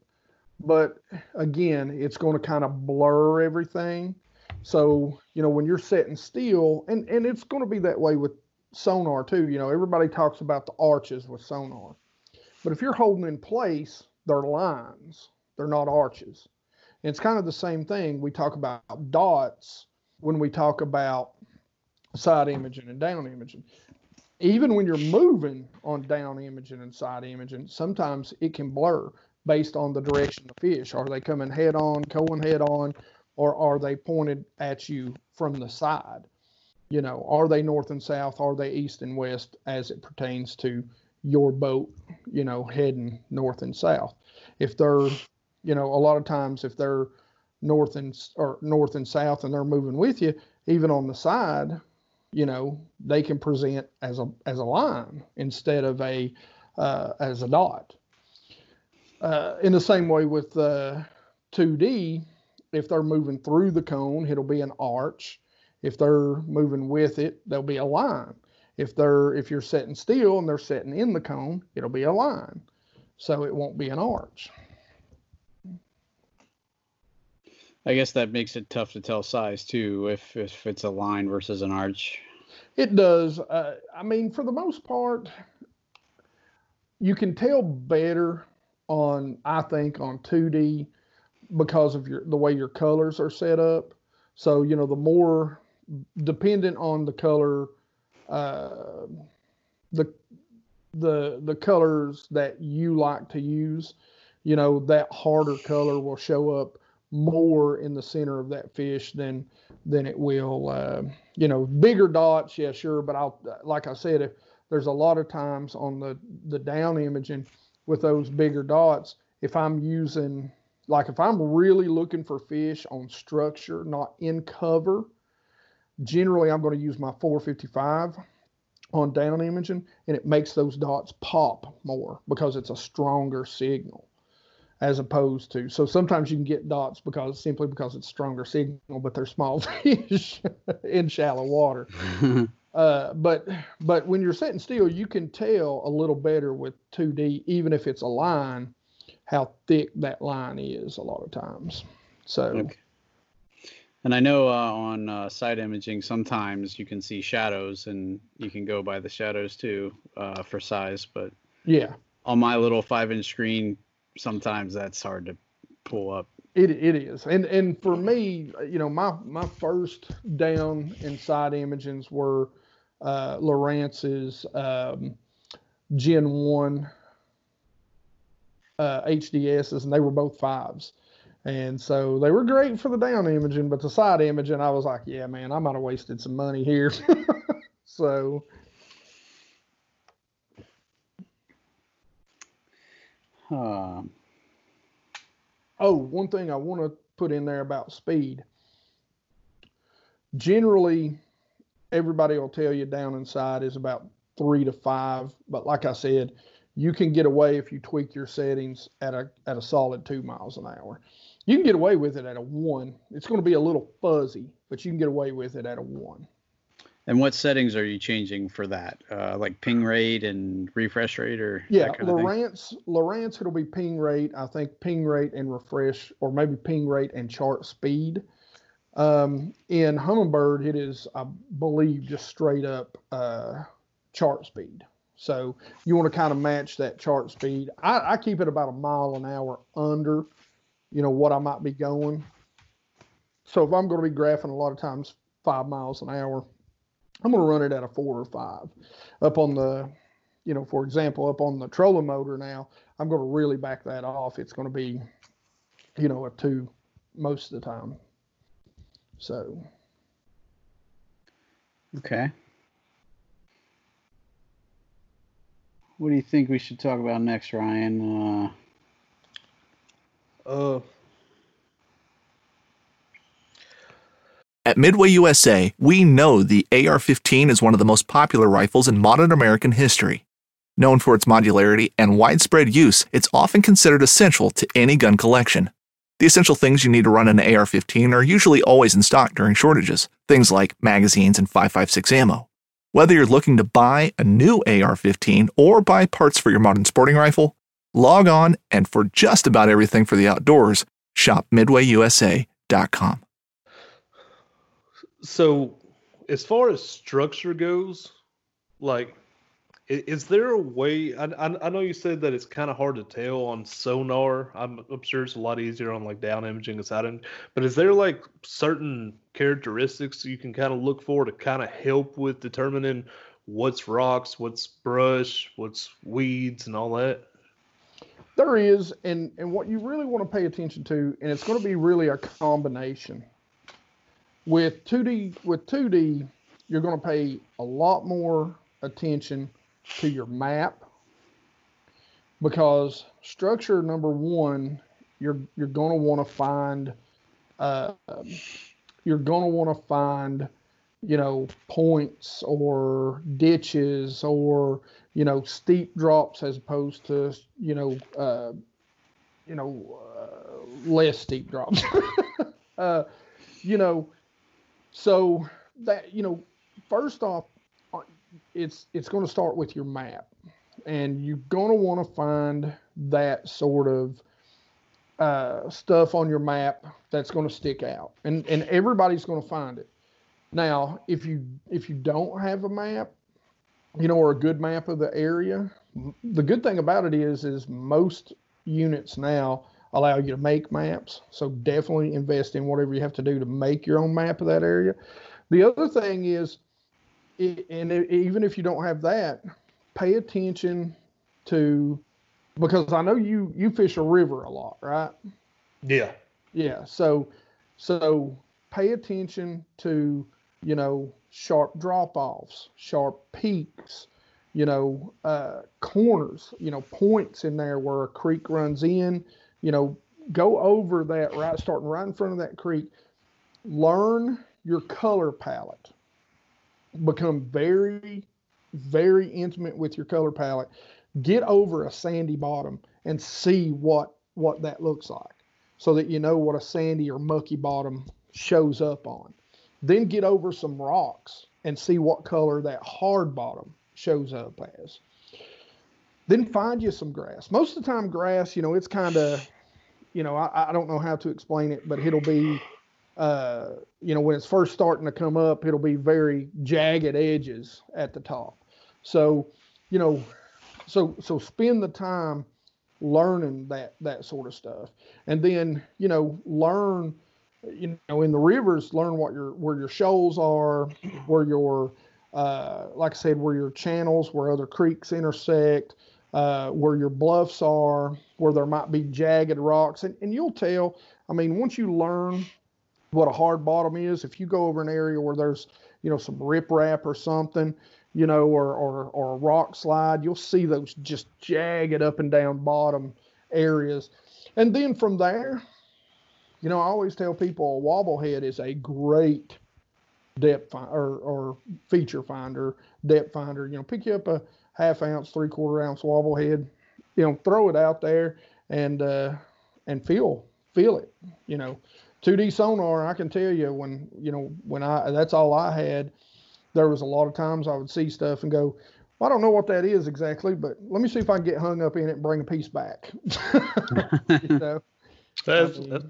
but again, it's going to kind of blur everything. So, you know, when you're setting still, and, and it's going to be that way with sonar too. You know, everybody talks about the arches with sonar. But if you're holding in place, they're lines, they're not arches. And it's kind of the same thing. We talk about dots when we talk about side imaging and down imaging. Even when you're moving on down imaging and side imaging, sometimes it can blur based on the direction of fish. Are they coming head on, going head on, or are they pointed at you from the side? You know, are they north and south? Are they east and west as it pertains to your boat, you know, heading north and south? If they're, you know, a lot of times if they're north and or north and south and they're moving with you, even on the side, you know, they can present as a as a line instead of a uh, as a dot. Uh, in the same way with uh, 2D, if they're moving through the cone, it'll be an arch. If they're moving with it, there'll be a line. If they're if you're setting still and they're setting in the cone, it'll be a line. So it won't be an arch. I guess that makes it tough to tell size too, if if it's a line versus an arch. It does. Uh, I mean, for the most part, you can tell better on I think on 2D because of your the way your colors are set up. So you know the more dependent on the color, uh, the the the colors that you like to use, you know that harder color will show up more in the center of that fish than than it will. Uh, you know, bigger dots, yeah, sure, but I'll like I said, if there's a lot of times on the the down imaging with those bigger dots, if I'm using like if I'm really looking for fish on structure, not in cover, generally I'm going to use my 455 on down imaging and it makes those dots pop more because it's a stronger signal as opposed to so sometimes you can get dots because simply because it's stronger signal but they're small fish in shallow water. Uh, but but when you're sitting still you can tell a little better with 2d even if it's a line how thick that line is a lot of times so okay. and i know uh, on uh, side imaging sometimes you can see shadows and you can go by the shadows too uh, for size but yeah on my little five inch screen sometimes that's hard to pull up. It it is, and and for me, you know, my my first down and side imagings were uh, Lowrance's um, Gen One uh, HDSs, and they were both fives. And so they were great for the down imaging, but the side imaging, I was like, yeah, man, I might have wasted some money here. so Um, oh, one thing I want to put in there about speed. Generally, everybody will tell you down inside is about three to five, but like I said, you can get away if you tweak your settings at a at a solid two miles an hour. You can get away with it at a one. It's going to be a little fuzzy, but you can get away with it at a one. And what settings are you changing for that? Uh, like ping rate and refresh rate, or yeah, Lowrance, Lowrance, it'll be ping rate. I think ping rate and refresh, or maybe ping rate and chart speed. Um, in Humminbird, it is, I believe, just straight up uh, chart speed. So you want to kind of match that chart speed. I, I keep it about a mile an hour under, you know, what I might be going. So if I'm going to be graphing a lot of times five miles an hour, I'm going to run it at a four or five. Up on the, you know, for example, up on the trolling motor now, I'm going to really back that off. It's going to be, you know, a two most of the time. So. Okay. What do you think we should talk about next, Ryan? Uh, uh At Midway USA, we know the AR 15 is one of the most popular rifles in modern American history. Known for its modularity and widespread use, it's often considered essential to any gun collection. The essential things you need to run an AR 15 are usually always in stock during shortages, things like magazines and 5.56 ammo. Whether you're looking to buy a new AR 15 or buy parts for your modern sporting rifle, log on and for just about everything for the outdoors, shop midwayusa.com so as far as structure goes, like, is there a way? I, I, know you said that it's kind of hard to tell on sonar. I'm, I'm sure it's a lot easier on like down imaging and side, but is there like certain characteristics you can kind of look for to kind of help with determining what's rocks, what's brush, what's weeds, and all that? There is, and and what you really want to pay attention to, and it's going to be really a combination with 2D with 2D you're going to pay a lot more attention to your map because structure number one, you're you're going to want to find, uh, you're going to want to find, you know, points or ditches or you know steep drops as opposed to you know uh, you know uh, less steep drops. uh, you know, so that you know, first off, it's it's going to start with your map, and you're going to want to find that sort of uh, stuff on your map that's going to stick out, and and everybody's going to find it. Now, if you if you don't have a map, you know, or a good map of the area, the good thing about it is is most units now allow you to make maps. So definitely invest in whatever you have to do to make your own map of that area. The other thing is, and even if you don't have that, pay attention to because I know you you fish a river a lot, right? Yeah. Yeah. So so pay attention to you know sharp drop offs, sharp peaks, you know uh, corners, you know points in there where a creek runs in. You know, go over that right, starting right in front of that creek. Learn your color palette. Become very, very intimate with your color palette. Get over a sandy bottom and see what what that looks like, so that you know what a sandy or mucky bottom shows up on. Then get over some rocks and see what color that hard bottom shows up as. Then find you some grass. Most of the time, grass, you know, it's kind of, you know, I, I don't know how to explain it, but it'll be uh, you know, when it's first starting to come up, it'll be very jagged edges at the top. So, you know, so so spend the time learning that that sort of stuff, and then you know learn, you know, in the rivers, learn what your where your shoals are, where your uh, like I said, where your channels, where other creeks intersect, uh, where your bluffs are, where there might be jagged rocks, and, and you'll tell. I mean, once you learn what a hard bottom is. If you go over an area where there's, you know, some riprap or something, you know, or, or, or a rock slide, you'll see those just jagged up and down bottom areas. And then from there, you know, I always tell people a wobblehead is a great depth find, or, or feature finder, depth finder. You know, pick you up a half ounce, three quarter ounce wobblehead, you know, throw it out there and, uh, and feel, feel it, you know, 2D sonar, I can tell you when you know when I that's all I had. There was a lot of times I would see stuff and go, well, I don't know what that is exactly, but let me see if I can get hung up in it and bring a piece back. you know? That's, that's,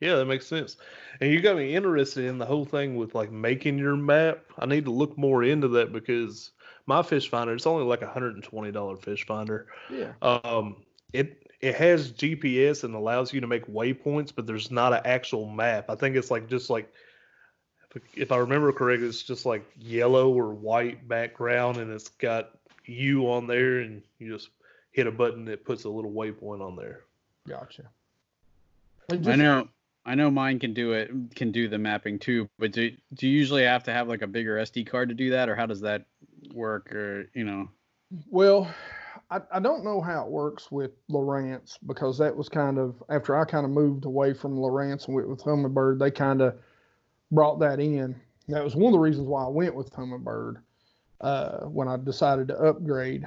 yeah, that makes sense. And you got me interested in the whole thing with like making your map. I need to look more into that because my fish finder, it's only like a hundred and twenty dollar fish finder. Yeah. Um, it it has GPS and allows you to make waypoints, but there's not an actual map. I think it's like just like if I remember correctly, it's just like yellow or white background, and it's got you on there, and you just hit a button that puts a little waypoint on there. Gotcha. Just, I know, I know, mine can do it, can do the mapping too. But do do you usually have to have like a bigger SD card to do that, or how does that work, or you know? Well, I, I don't know how it works with Lowrance because that was kind of after I kind of moved away from Lowrance and went with Humminbird, they kind of brought that in. That was one of the reasons why I went with Humminbird uh, when I decided to upgrade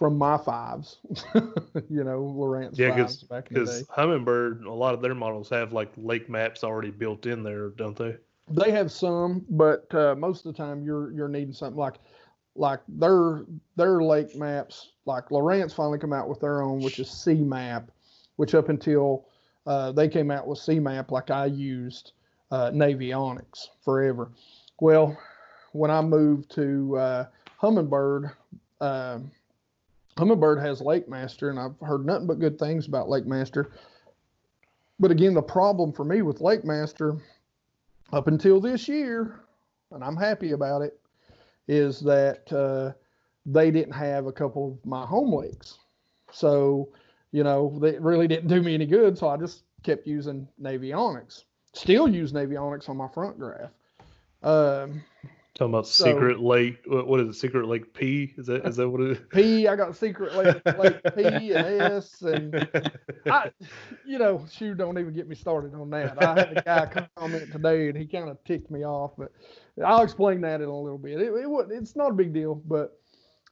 from my fives, you know, Lowrance yeah, fives back in the day. Humminbird, a lot of their models have like lake maps already built in there, don't they? They have some, but uh, most of the time you're you're needing something like like their their lake maps, like Lowrance finally come out with their own, which is C-Map, which up until uh, they came out with C-Map, like I used uh, Navionics forever. Well, when I moved to uh, Humminbird, uh, Humminbird has Lake Master, and I've heard nothing but good things about Lake Master. But again, the problem for me with Lake Master up until this year, and I'm happy about it, is that uh, they didn't have a couple of my home lakes. So, you know, they really didn't do me any good. So I just kept using Navionics. Still use Navionics on my front graph. Um, Talking about So- Secret Lake. What, what is it? Secret Lake P? Is that is that what it is? P, I got secret lake, lake P and S, and I, you know, shoot, don't even get me started on that. I had a guy comment today, and he kind of ticked me off, but I'll explain that in a little bit. It, it it's not a big deal, but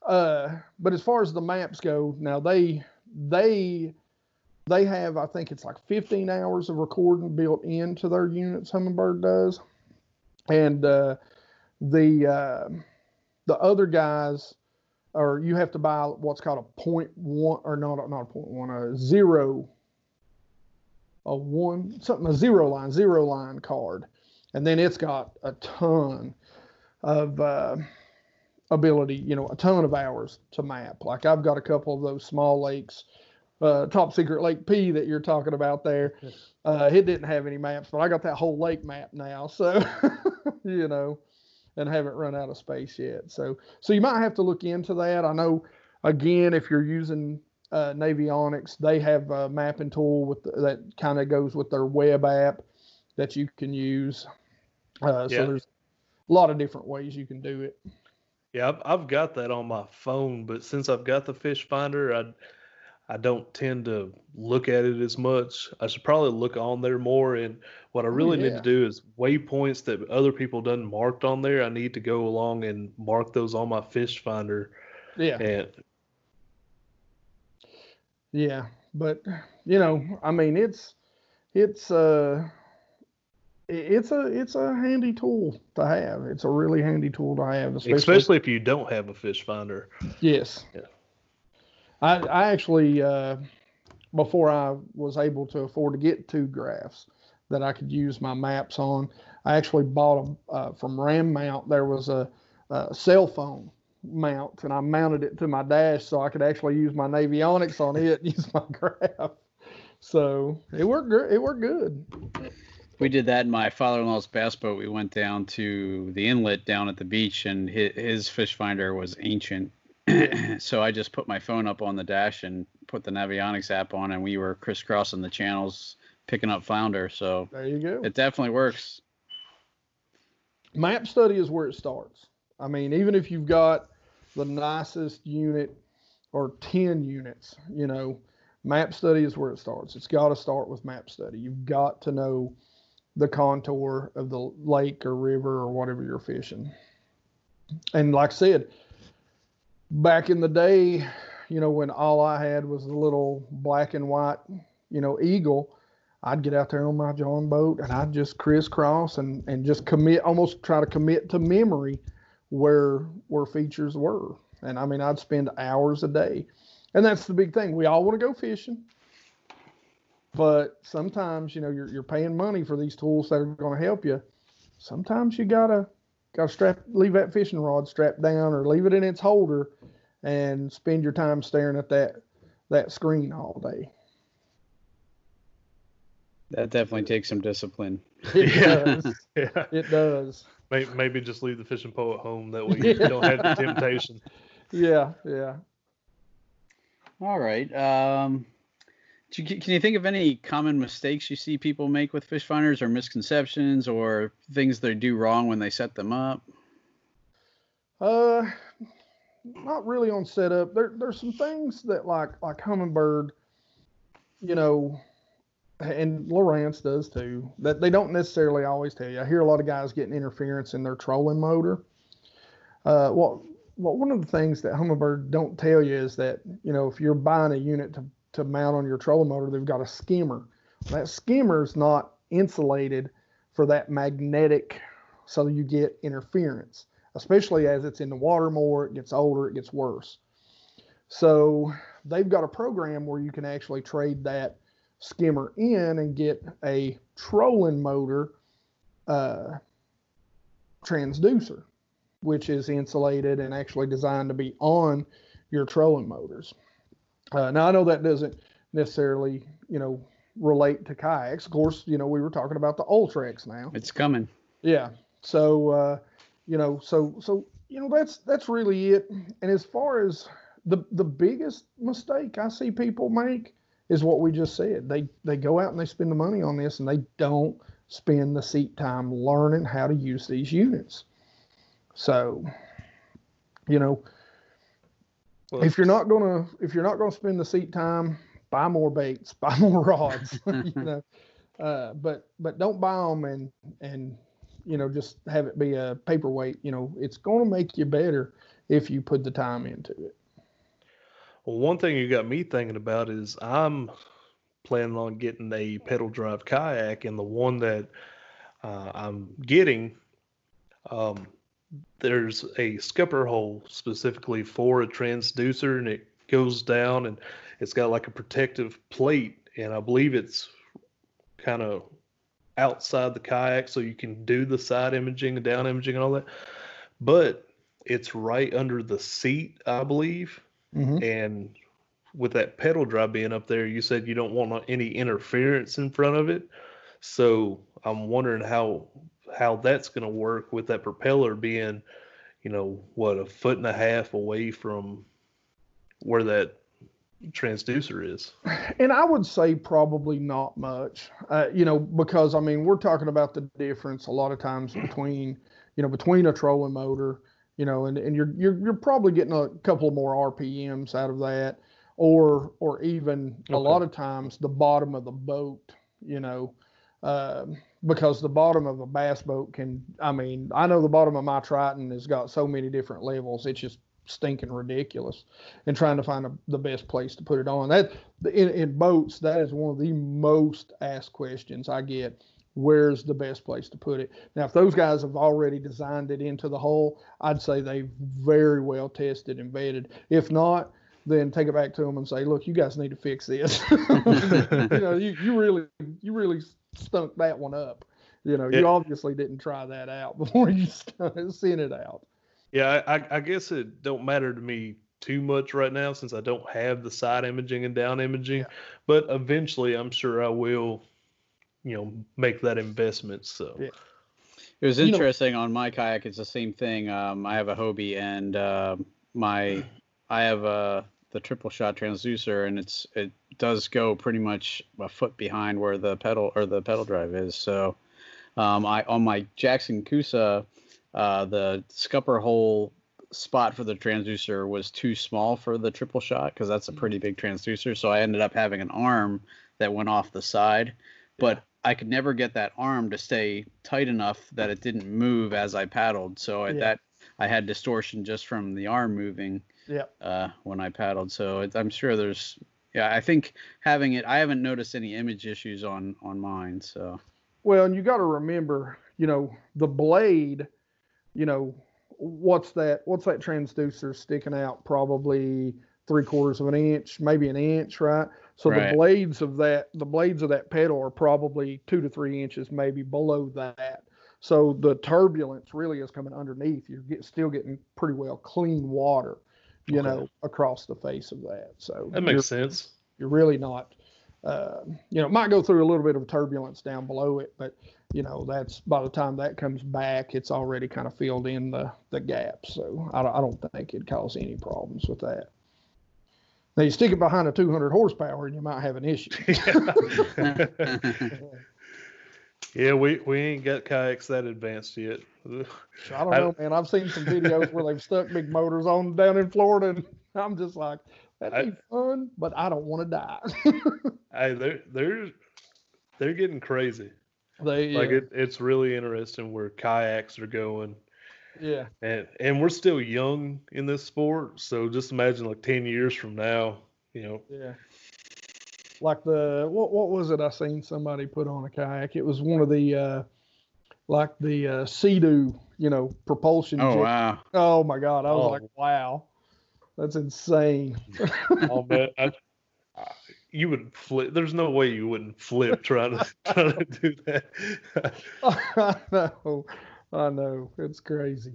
uh, but as far as the maps go, now they they they have, I think it's like 15 hours of recording built into their units. Humminbird does, and uh, the uh, the other guys or you have to buy what's called a point one or not not a point one a zero a one something a zero line zero line card. And then it's got a ton of uh, ability you know a ton of hours to map. Like i've got a couple of those small lakes uh, top secret lake p that you're talking about there. Uh, it didn't have any maps but i got that whole lake map now so you know and haven't run out of space yet so so you might have to look into that. I know, again, if you're using uh, Navionics, they have a mapping tool with that kind of goes with their web app that you can use. Uh, Yeah. So there's a lot of different ways you can do it. Yeah, I've, I've got that on my phone, but since I've got the fish finder, I I don't tend to look at it as much. I should probably look on there more. And what I really need to do is waypoints that other people done marked on there. I need to go along and mark those on my fish finder. Yeah. And Yeah. But you know, I mean, it's it's uh it's a it's a handy tool to have. It's a really handy tool to have, especially, especially if you don't have a fish finder. Yes. Yeah. I I actually uh, before I was able to afford to get two graphs that I could use my maps on, I actually bought them uh, from Ram Mount. There was a, a cell phone mount, and I mounted it to my dash so I could actually use my Navionics on it and use my graph. So it worked. It worked good. We did that in my father-in-law's bass boat. We went down to the inlet down at the beach, and his, his fish finder was ancient. so I just put my phone up on the dash and put the Navionics app on, and we were crisscrossing the channels, picking up flounder. So There you go. it definitely works. map study is where it starts. I mean, even if you've got the nicest unit or 10 units, you know, map study is where it starts. It's got to start with map study. You've got to know the contour of the lake or river or whatever you're fishing. And like I said, back in the day, you know, when all I had was the little black and white, you know, eagle, I'd get out there on my John boat and I'd just crisscross and, and just commit, almost try to commit to memory where where features were. And I mean, I'd spend hours a day, and that's the big thing. We all want to go fishing, but sometimes you know you're you're paying money for these tools that are going to help you. Sometimes you gotta gotta strap leave that fishing rod strapped down or leave it in its holder, and spend your time staring at that that screen all day. That definitely takes some discipline. It Yeah. does. yeah, It does. maybe, maybe just leave the fishing pole at home. That way you don't have the temptation. Yeah, yeah. All right. Um, do you, can you think of any common mistakes you see people make with fish finders, or misconceptions, or things they do wrong when they set them up? Uh, not really on setup. There, there's some things that like like Humminbird, you know, and Lowrance does too. That they don't necessarily always tell you. I hear a lot of guys getting interference in their trolling motor. Uh, well, well, one of the things that Humminbird don't tell you is that you know if you're buying a unit to to mount on your trolling motor, they've got a skimmer. That skimmer is not insulated for that magnetic, so you get interference especially as it's in the water more, it gets older, it gets worse. So they've got a program where you can actually trade that skimmer in and get a trolling motor uh, transducer, which is insulated and actually designed to be on your trolling motors. Uh, now I know that doesn't necessarily, you know, relate to kayaks. Of course, you know we were talking about the Ultrex now. It's coming. Yeah. So uh, you know, so so you know that's that's really it. And as far as the the biggest mistake I see people make is what we just said. They they go out and they spend the money on this and they don't spend the seat time learning how to use these units. So, you know, Well, if you're not gonna if you're not gonna spend the seat time, buy more baits, buy more rods. you know, uh, but but don't buy them and and you know just have it be a paperweight. You know, it's going to make you better if you put the time into it. Well, one thing you got me thinking about is I'm planning on getting a pedal drive kayak, and the one that uh, I'm getting, um, there's a scupper hole specifically for a transducer, and it goes down, and it's got like a protective plate, and I believe it's kind of outside the kayak, so you can do the side imaging and down imaging and all that, but it's right under the seat, I believe. Mhm. And with that pedal drive being up there, you said you don't want any interference in front of it. So I'm wondering how how that's going to work with that propeller being, you know, what a foot and a half away from where that transducer is. And I would say probably not much, uh, you know, because I mean we're talking about the difference a lot of times between, you know, between a trolling motor, you know, and, and you're you're you're probably getting a couple more RPMs out of that, or or even a lot of times the bottom of the boat, you know, um, because the bottom of a bass boat can, I mean, I know the bottom of my Triton has got so many different levels, it's just stinking ridiculous and trying to find a, the best place to put it on. That in, in boats, that is one of the most asked questions I get. Where's the best place to put it? Now, if those guys have already designed it into the hole, I'd say they've very well tested and vetted. If not, then take it back to them and say, "Look, you guys need to fix this. you know, you, you really you really stunk that one up. You know, Yeah. you obviously didn't try that out before you sent it out." Yeah, I, I- I guess it don't matter to me too much right now since I don't have the side imaging and down imaging. But eventually, I'm sure I will, you know, make that investment. So Yeah. It was You know- interesting on my kayak. It's the same thing. Um, I have a Hobie and uh, my I have a the triple shot transducer, and it's it does go pretty much a foot behind where the pedal or the pedal drive is. So um, I on my Jackson Coosa, uh, the scupper hole spot for the transducer was too small for the triple shot because that's a pretty big transducer. So I ended up having an arm that went off the side, but I could never get that arm to stay tight enough that it didn't move as I paddled. So at Yeah. that I had distortion just from the arm moving Yep. uh, when I paddled. So it, I'm sure there's yeah. I think having it, I haven't noticed any image issues on on mine. So Well, and you got to remember, you know, the blade, you know, what's that? What's that transducer sticking out? Probably three quarters of an inch, maybe an inch, right? So Right. the blades of that, the blades of that pedal are probably two to three inches, maybe below that. So the turbulence really is coming underneath. You're get, still getting pretty well clean water, you Okay. know, across the face of that. So that makes sense. you're really not uh, you know it might go through a little bit of turbulence down below it but you know that's by the time that comes back it's already kind of filled in the the gaps so i don't, I don't think it'd cause any problems with that now you stick it behind a 200 horsepower and you might have an issue yeah, we we ain't got kayaks that advanced yet. I don't I- know, man. I've seen some videos where they've stuck big motors on down in Florida, and I'm just like, that'd I- be fun, but I don't want to die. Hey, they're they're they're getting crazy. they, Like yeah, it, it's really interesting where kayaks are going. yeah, and and we're still young in this sport so just imagine like 10 years from now you know yeah. Like the what? What was it? I seen somebody put on a kayak. It was one of the uh, like the uh, Sea-Doo, you know, propulsion. oh jet- wow, Oh my god! I was Oh. like, wow, that's insane. i'll bet I, I- you would flip there's no way you wouldn't flip trying to trying to do that I know, I know, it's crazy.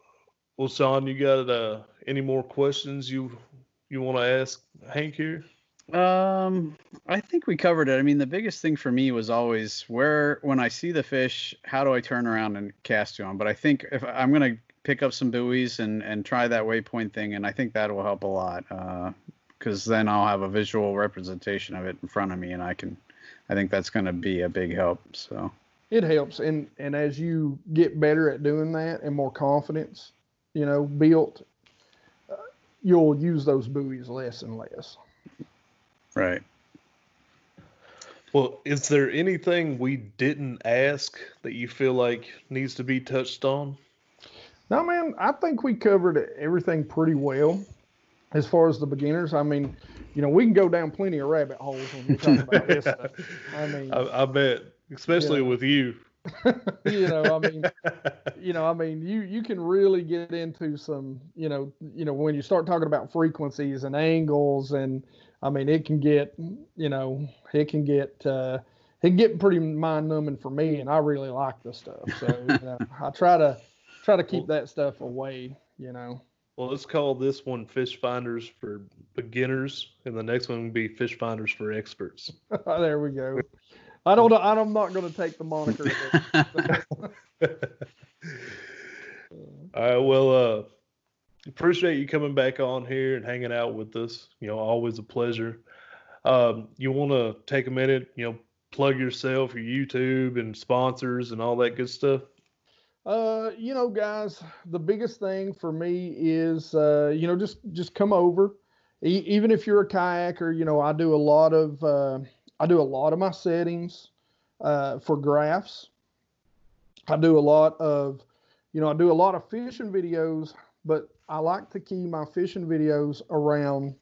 well, Sean, you got uh, any more questions you you want to ask Hank here? Um, I think we covered it. I mean, the biggest thing for me was always where when I see the fish, how do I turn around and cast to them? But I think if I'm gonna pick up some buoys and and try that waypoint thing, and I think that will help a lot. Uh, because then I'll have a visual representation of it in front of me, and I can. I think that's gonna be a big help. So. It helps, and and as you get better at doing that and more confidence, you know, built, uh, you'll use those buoys less and less. Right. Well, is there anything we didn't ask that you feel like needs to be touched on? No, man, I think we covered everything pretty well as far as the beginners. I mean, you know, we can go down plenty of rabbit holes when we talk about this stuff. I mean, I, I bet, especially Yeah. with you. You know, I mean, you know, I mean, you you can really get into some, you know, you know, when you start talking about frequencies and angles, and I mean, it can get, you know, it can get, uh, it can get pretty mind numbing for me, and I really like the stuff. So you know, I try to try to keep that stuff away. You know. Well, let's call this one Fish Finders for beginners, and the next one will be Fish Finders for experts. there we go. I don't. I'm not going to take the moniker. All right. Well, uh, appreciate you coming back on here and hanging out with us. You know, always a pleasure. Um, you want to take a minute, you know, plug yourself, your YouTube, and sponsors and all that good stuff. Uh, you know, guys, the biggest thing for me is, uh, you know, just just come over. E- even if you're a kayaker, you know, I do a lot of uh, I do a lot of my settings uh, for graphs. I do a lot of, you know, I do a lot of fishing videos, but I like to keep my fishing videos around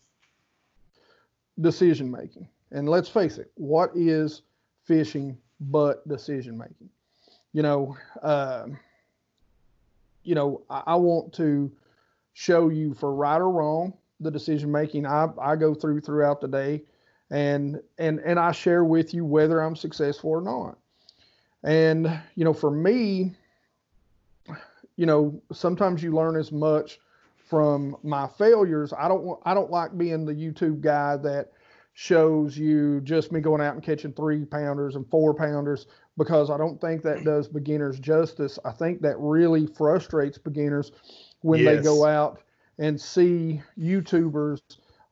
decision making. And let's face it, what is fishing but decision making? You know, um you know, I, I want to show you for right or wrong the decision making I, I go through throughout the day and and and I share with you whether I'm successful or not. And you know, for me, you know, sometimes you learn as much from my failures. I don't want I don't like being the YouTube guy that shows you just me going out and catching three pounders and four pounders because I don't think that does beginners justice. I think that really frustrates beginners when they go out and see YouTubers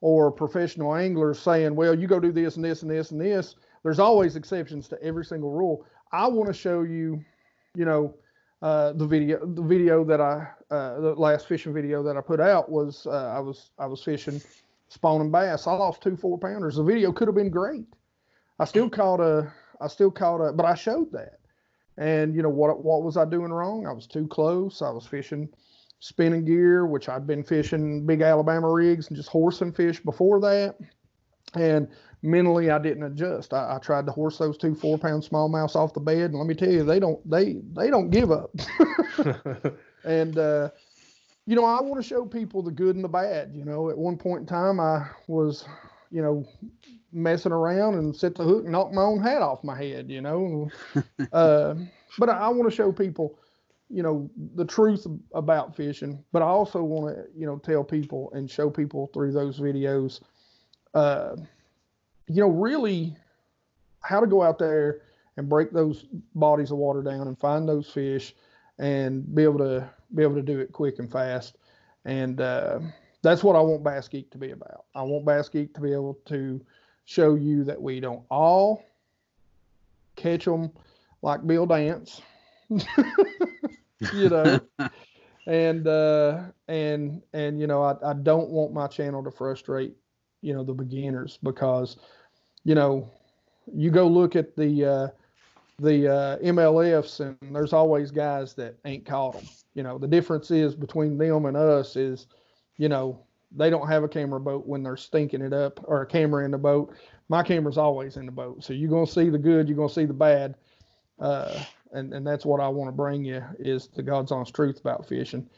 or professional anglers saying, well, you go do this and this and this and this. There's always exceptions to every single rule. I want to show you, you know, uh, the video, the video that I, uh, the last fishing video that I put out was, uh, I was, I was fishing spawning bass. I lost two four pounders. The video could have been great. I still caught a, I still caught a, but I showed that. And you know what? What was I doing wrong? I was too close. I was fishing spinning gear, which I'd been fishing big Alabama rigs and just horsing fish before that. And mentally, I didn't adjust. I, I tried to horse those two four pound smallmouths off the bed, and let me tell you, they don't they they don't give up. and uh, you know, I want to show people the good and the bad. You know, at one point in time, I was, you know, messing around and set the hook and knocked my own hat off my head. You know, uh, but I, I want to show people, you know, the truth about fishing. But I also want to, you know, tell people and show people through those videos, uh, you know, really how to go out there and break those bodies of water down and find those fish and be able to be able to do it quick and fast. And uh, that's what I want Bass Geek to be about. I want Bass Geek to be able to show you that we don't all catch them like Bill Dance, you know. and uh, and and you know, I, I don't want my channel to frustrate, you know, the beginners because, you know, you go look at the uh, the uh, MLFs, and there's always guys that ain't caught them. You know, the difference is between them and us is, you know, they don't have a camera boat when they're stinking it up or a camera in the boat. My camera's always in the boat, so you're gonna see the good, you're gonna see the bad, uh, and and that's what I want to bring you is the God's honest truth about fishing.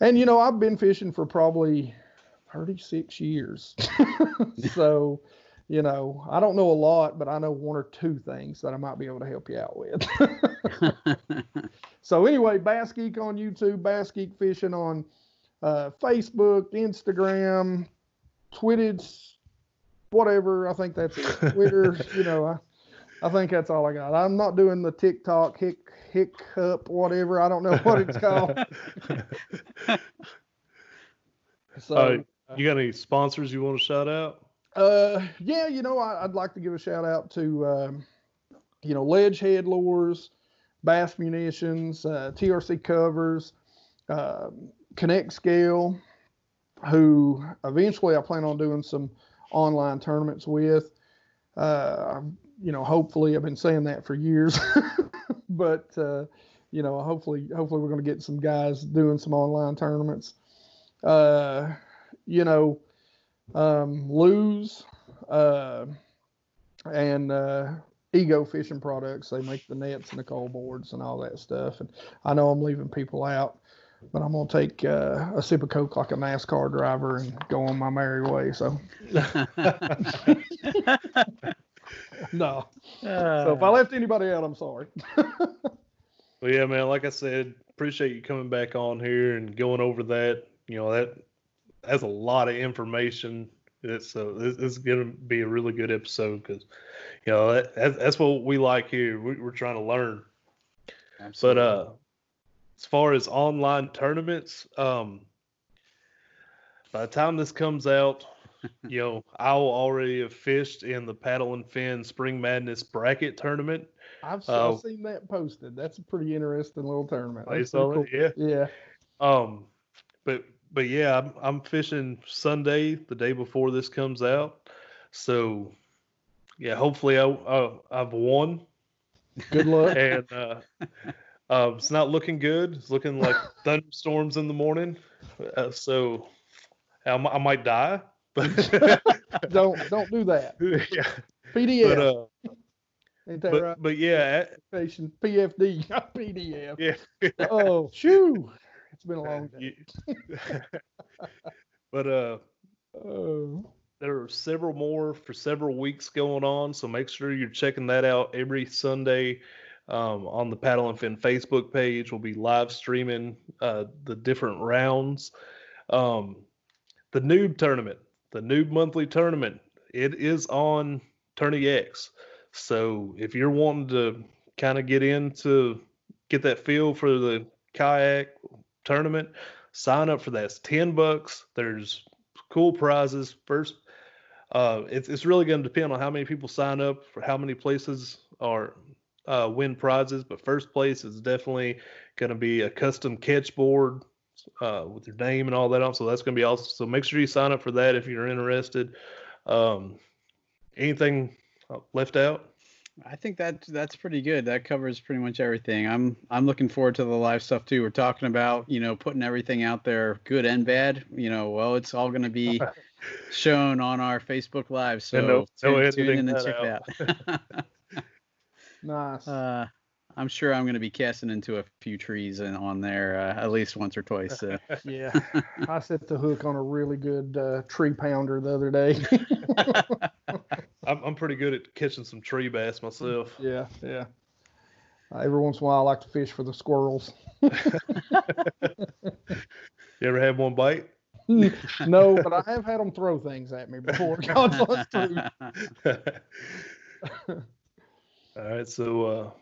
And you know, I've been fishing for probably 36 years, so you know, I don't know a lot, but I know one or two things that I might be able to help you out with. so anyway, Bass Geek on YouTube, Bass Geek Fishing on uh, Facebook, Instagram, Twitter, whatever. I think that's it. Twitter, you know, I, I think that's all I got. I'm not doing the TikTok hick hiccup whatever. I don't know what it's called. so Uh, you got any sponsors you want to shout out? Uh, yeah, you know, I, would like to give a shout out to, um, you know, Ledge Head Lures, Bass Munitions, uh, TRC Covers, uh, Connect Scale, who eventually I plan on doing some online tournaments with. Uh, you know, hopefully I've been saying that for years, but uh, you know, hopefully, hopefully we're going to get some guys doing some online tournaments. Uh, you know, um, Lew's, uh, and uh, Ego Fishing Products. They make the nets and the cold boards and all that stuff. And I know I'm leaving people out, but I'm gonna take uh, a sip of Coke like a NASCAR driver and go on my merry way. So. no. so if I left anybody out, I'm sorry. well, yeah, man. Like I said, appreciate you coming back on here and going over that. You know that that's a lot of information. It's so this, this is going to be a really good episode because you know that, that's, that's what we like here. We, are trying to learn. Absolutely. But uh, as far as online tournaments, um, by the time this comes out, you know, I'll already have fished in the paddle and fin Spring Madness bracket tournament. I've, uh, seen that posted. That's a pretty interesting little tournament. That's cool. Yeah. Yeah. Um, but but yeah, I'm, I'm fishing Sunday, the day before this comes out. So yeah, hopefully I, I I've won. Good luck. and uh, uh, it's not looking good. It's looking like thunderstorms in the morning. Uh, so I, I, might die. But don't don't do that. Yeah. PDF. But, uh, Ain't that but, right? but yeah, PFD, not PDF. Yeah. oh, shoo. It's been a long day. but uh, oh. there are several more for several weeks going on, so make sure you're checking that out every Sunday um, on the Paddle and Fin Facebook page. We'll be live streaming uh, the different rounds. Um, the Noob tournament, the new monthly tournament, it is on TourneyX. So if you're wanting to kind of get into get that feel for the kayak tournament, sign up for that. It's 10 bucks. There's cool prizes. First, uh, it's, it's really going to depend on how many people sign up for how many places are uh, win prizes. But first place is definitely going to be a custom catch board uh, with your name and all that on. So that's going to be awesome. So make sure you sign up for that if you're interested. Um, anything left out? I think that that's pretty good. That covers pretty much everything. I'm I'm looking forward to the live stuff too. We're talking about you know putting everything out there, good and bad. You know, well, it's all going to be shown on our Facebook Live. So no, tune, no tune in and check out. that. nice. Uh, I'm sure I'm going to be casting into a few trees and on there uh, at least once or twice. So. yeah, I set the hook on a really good uh, tree pounder the other day. I'm, I'm pretty good at catching some tree bass myself. Yeah, yeah. Uh, every once in a while, I like to fish for the squirrels. you ever had one bite? no, but I have had them throw things at me before. God's truth. All right, so.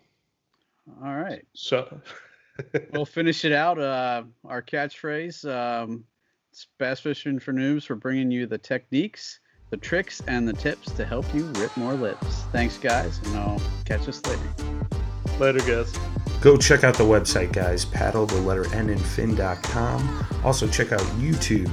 All right. So. we'll finish it out. Uh, our catchphrase: um, "It's bass fishing for noobs." We're bringing you the techniques the tricks and the tips to help you rip more lips. Thanks, guys, and I'll catch us later. Later, guys. Go check out the website, guys. Paddle the letter N and fin.com. Also, check out YouTube,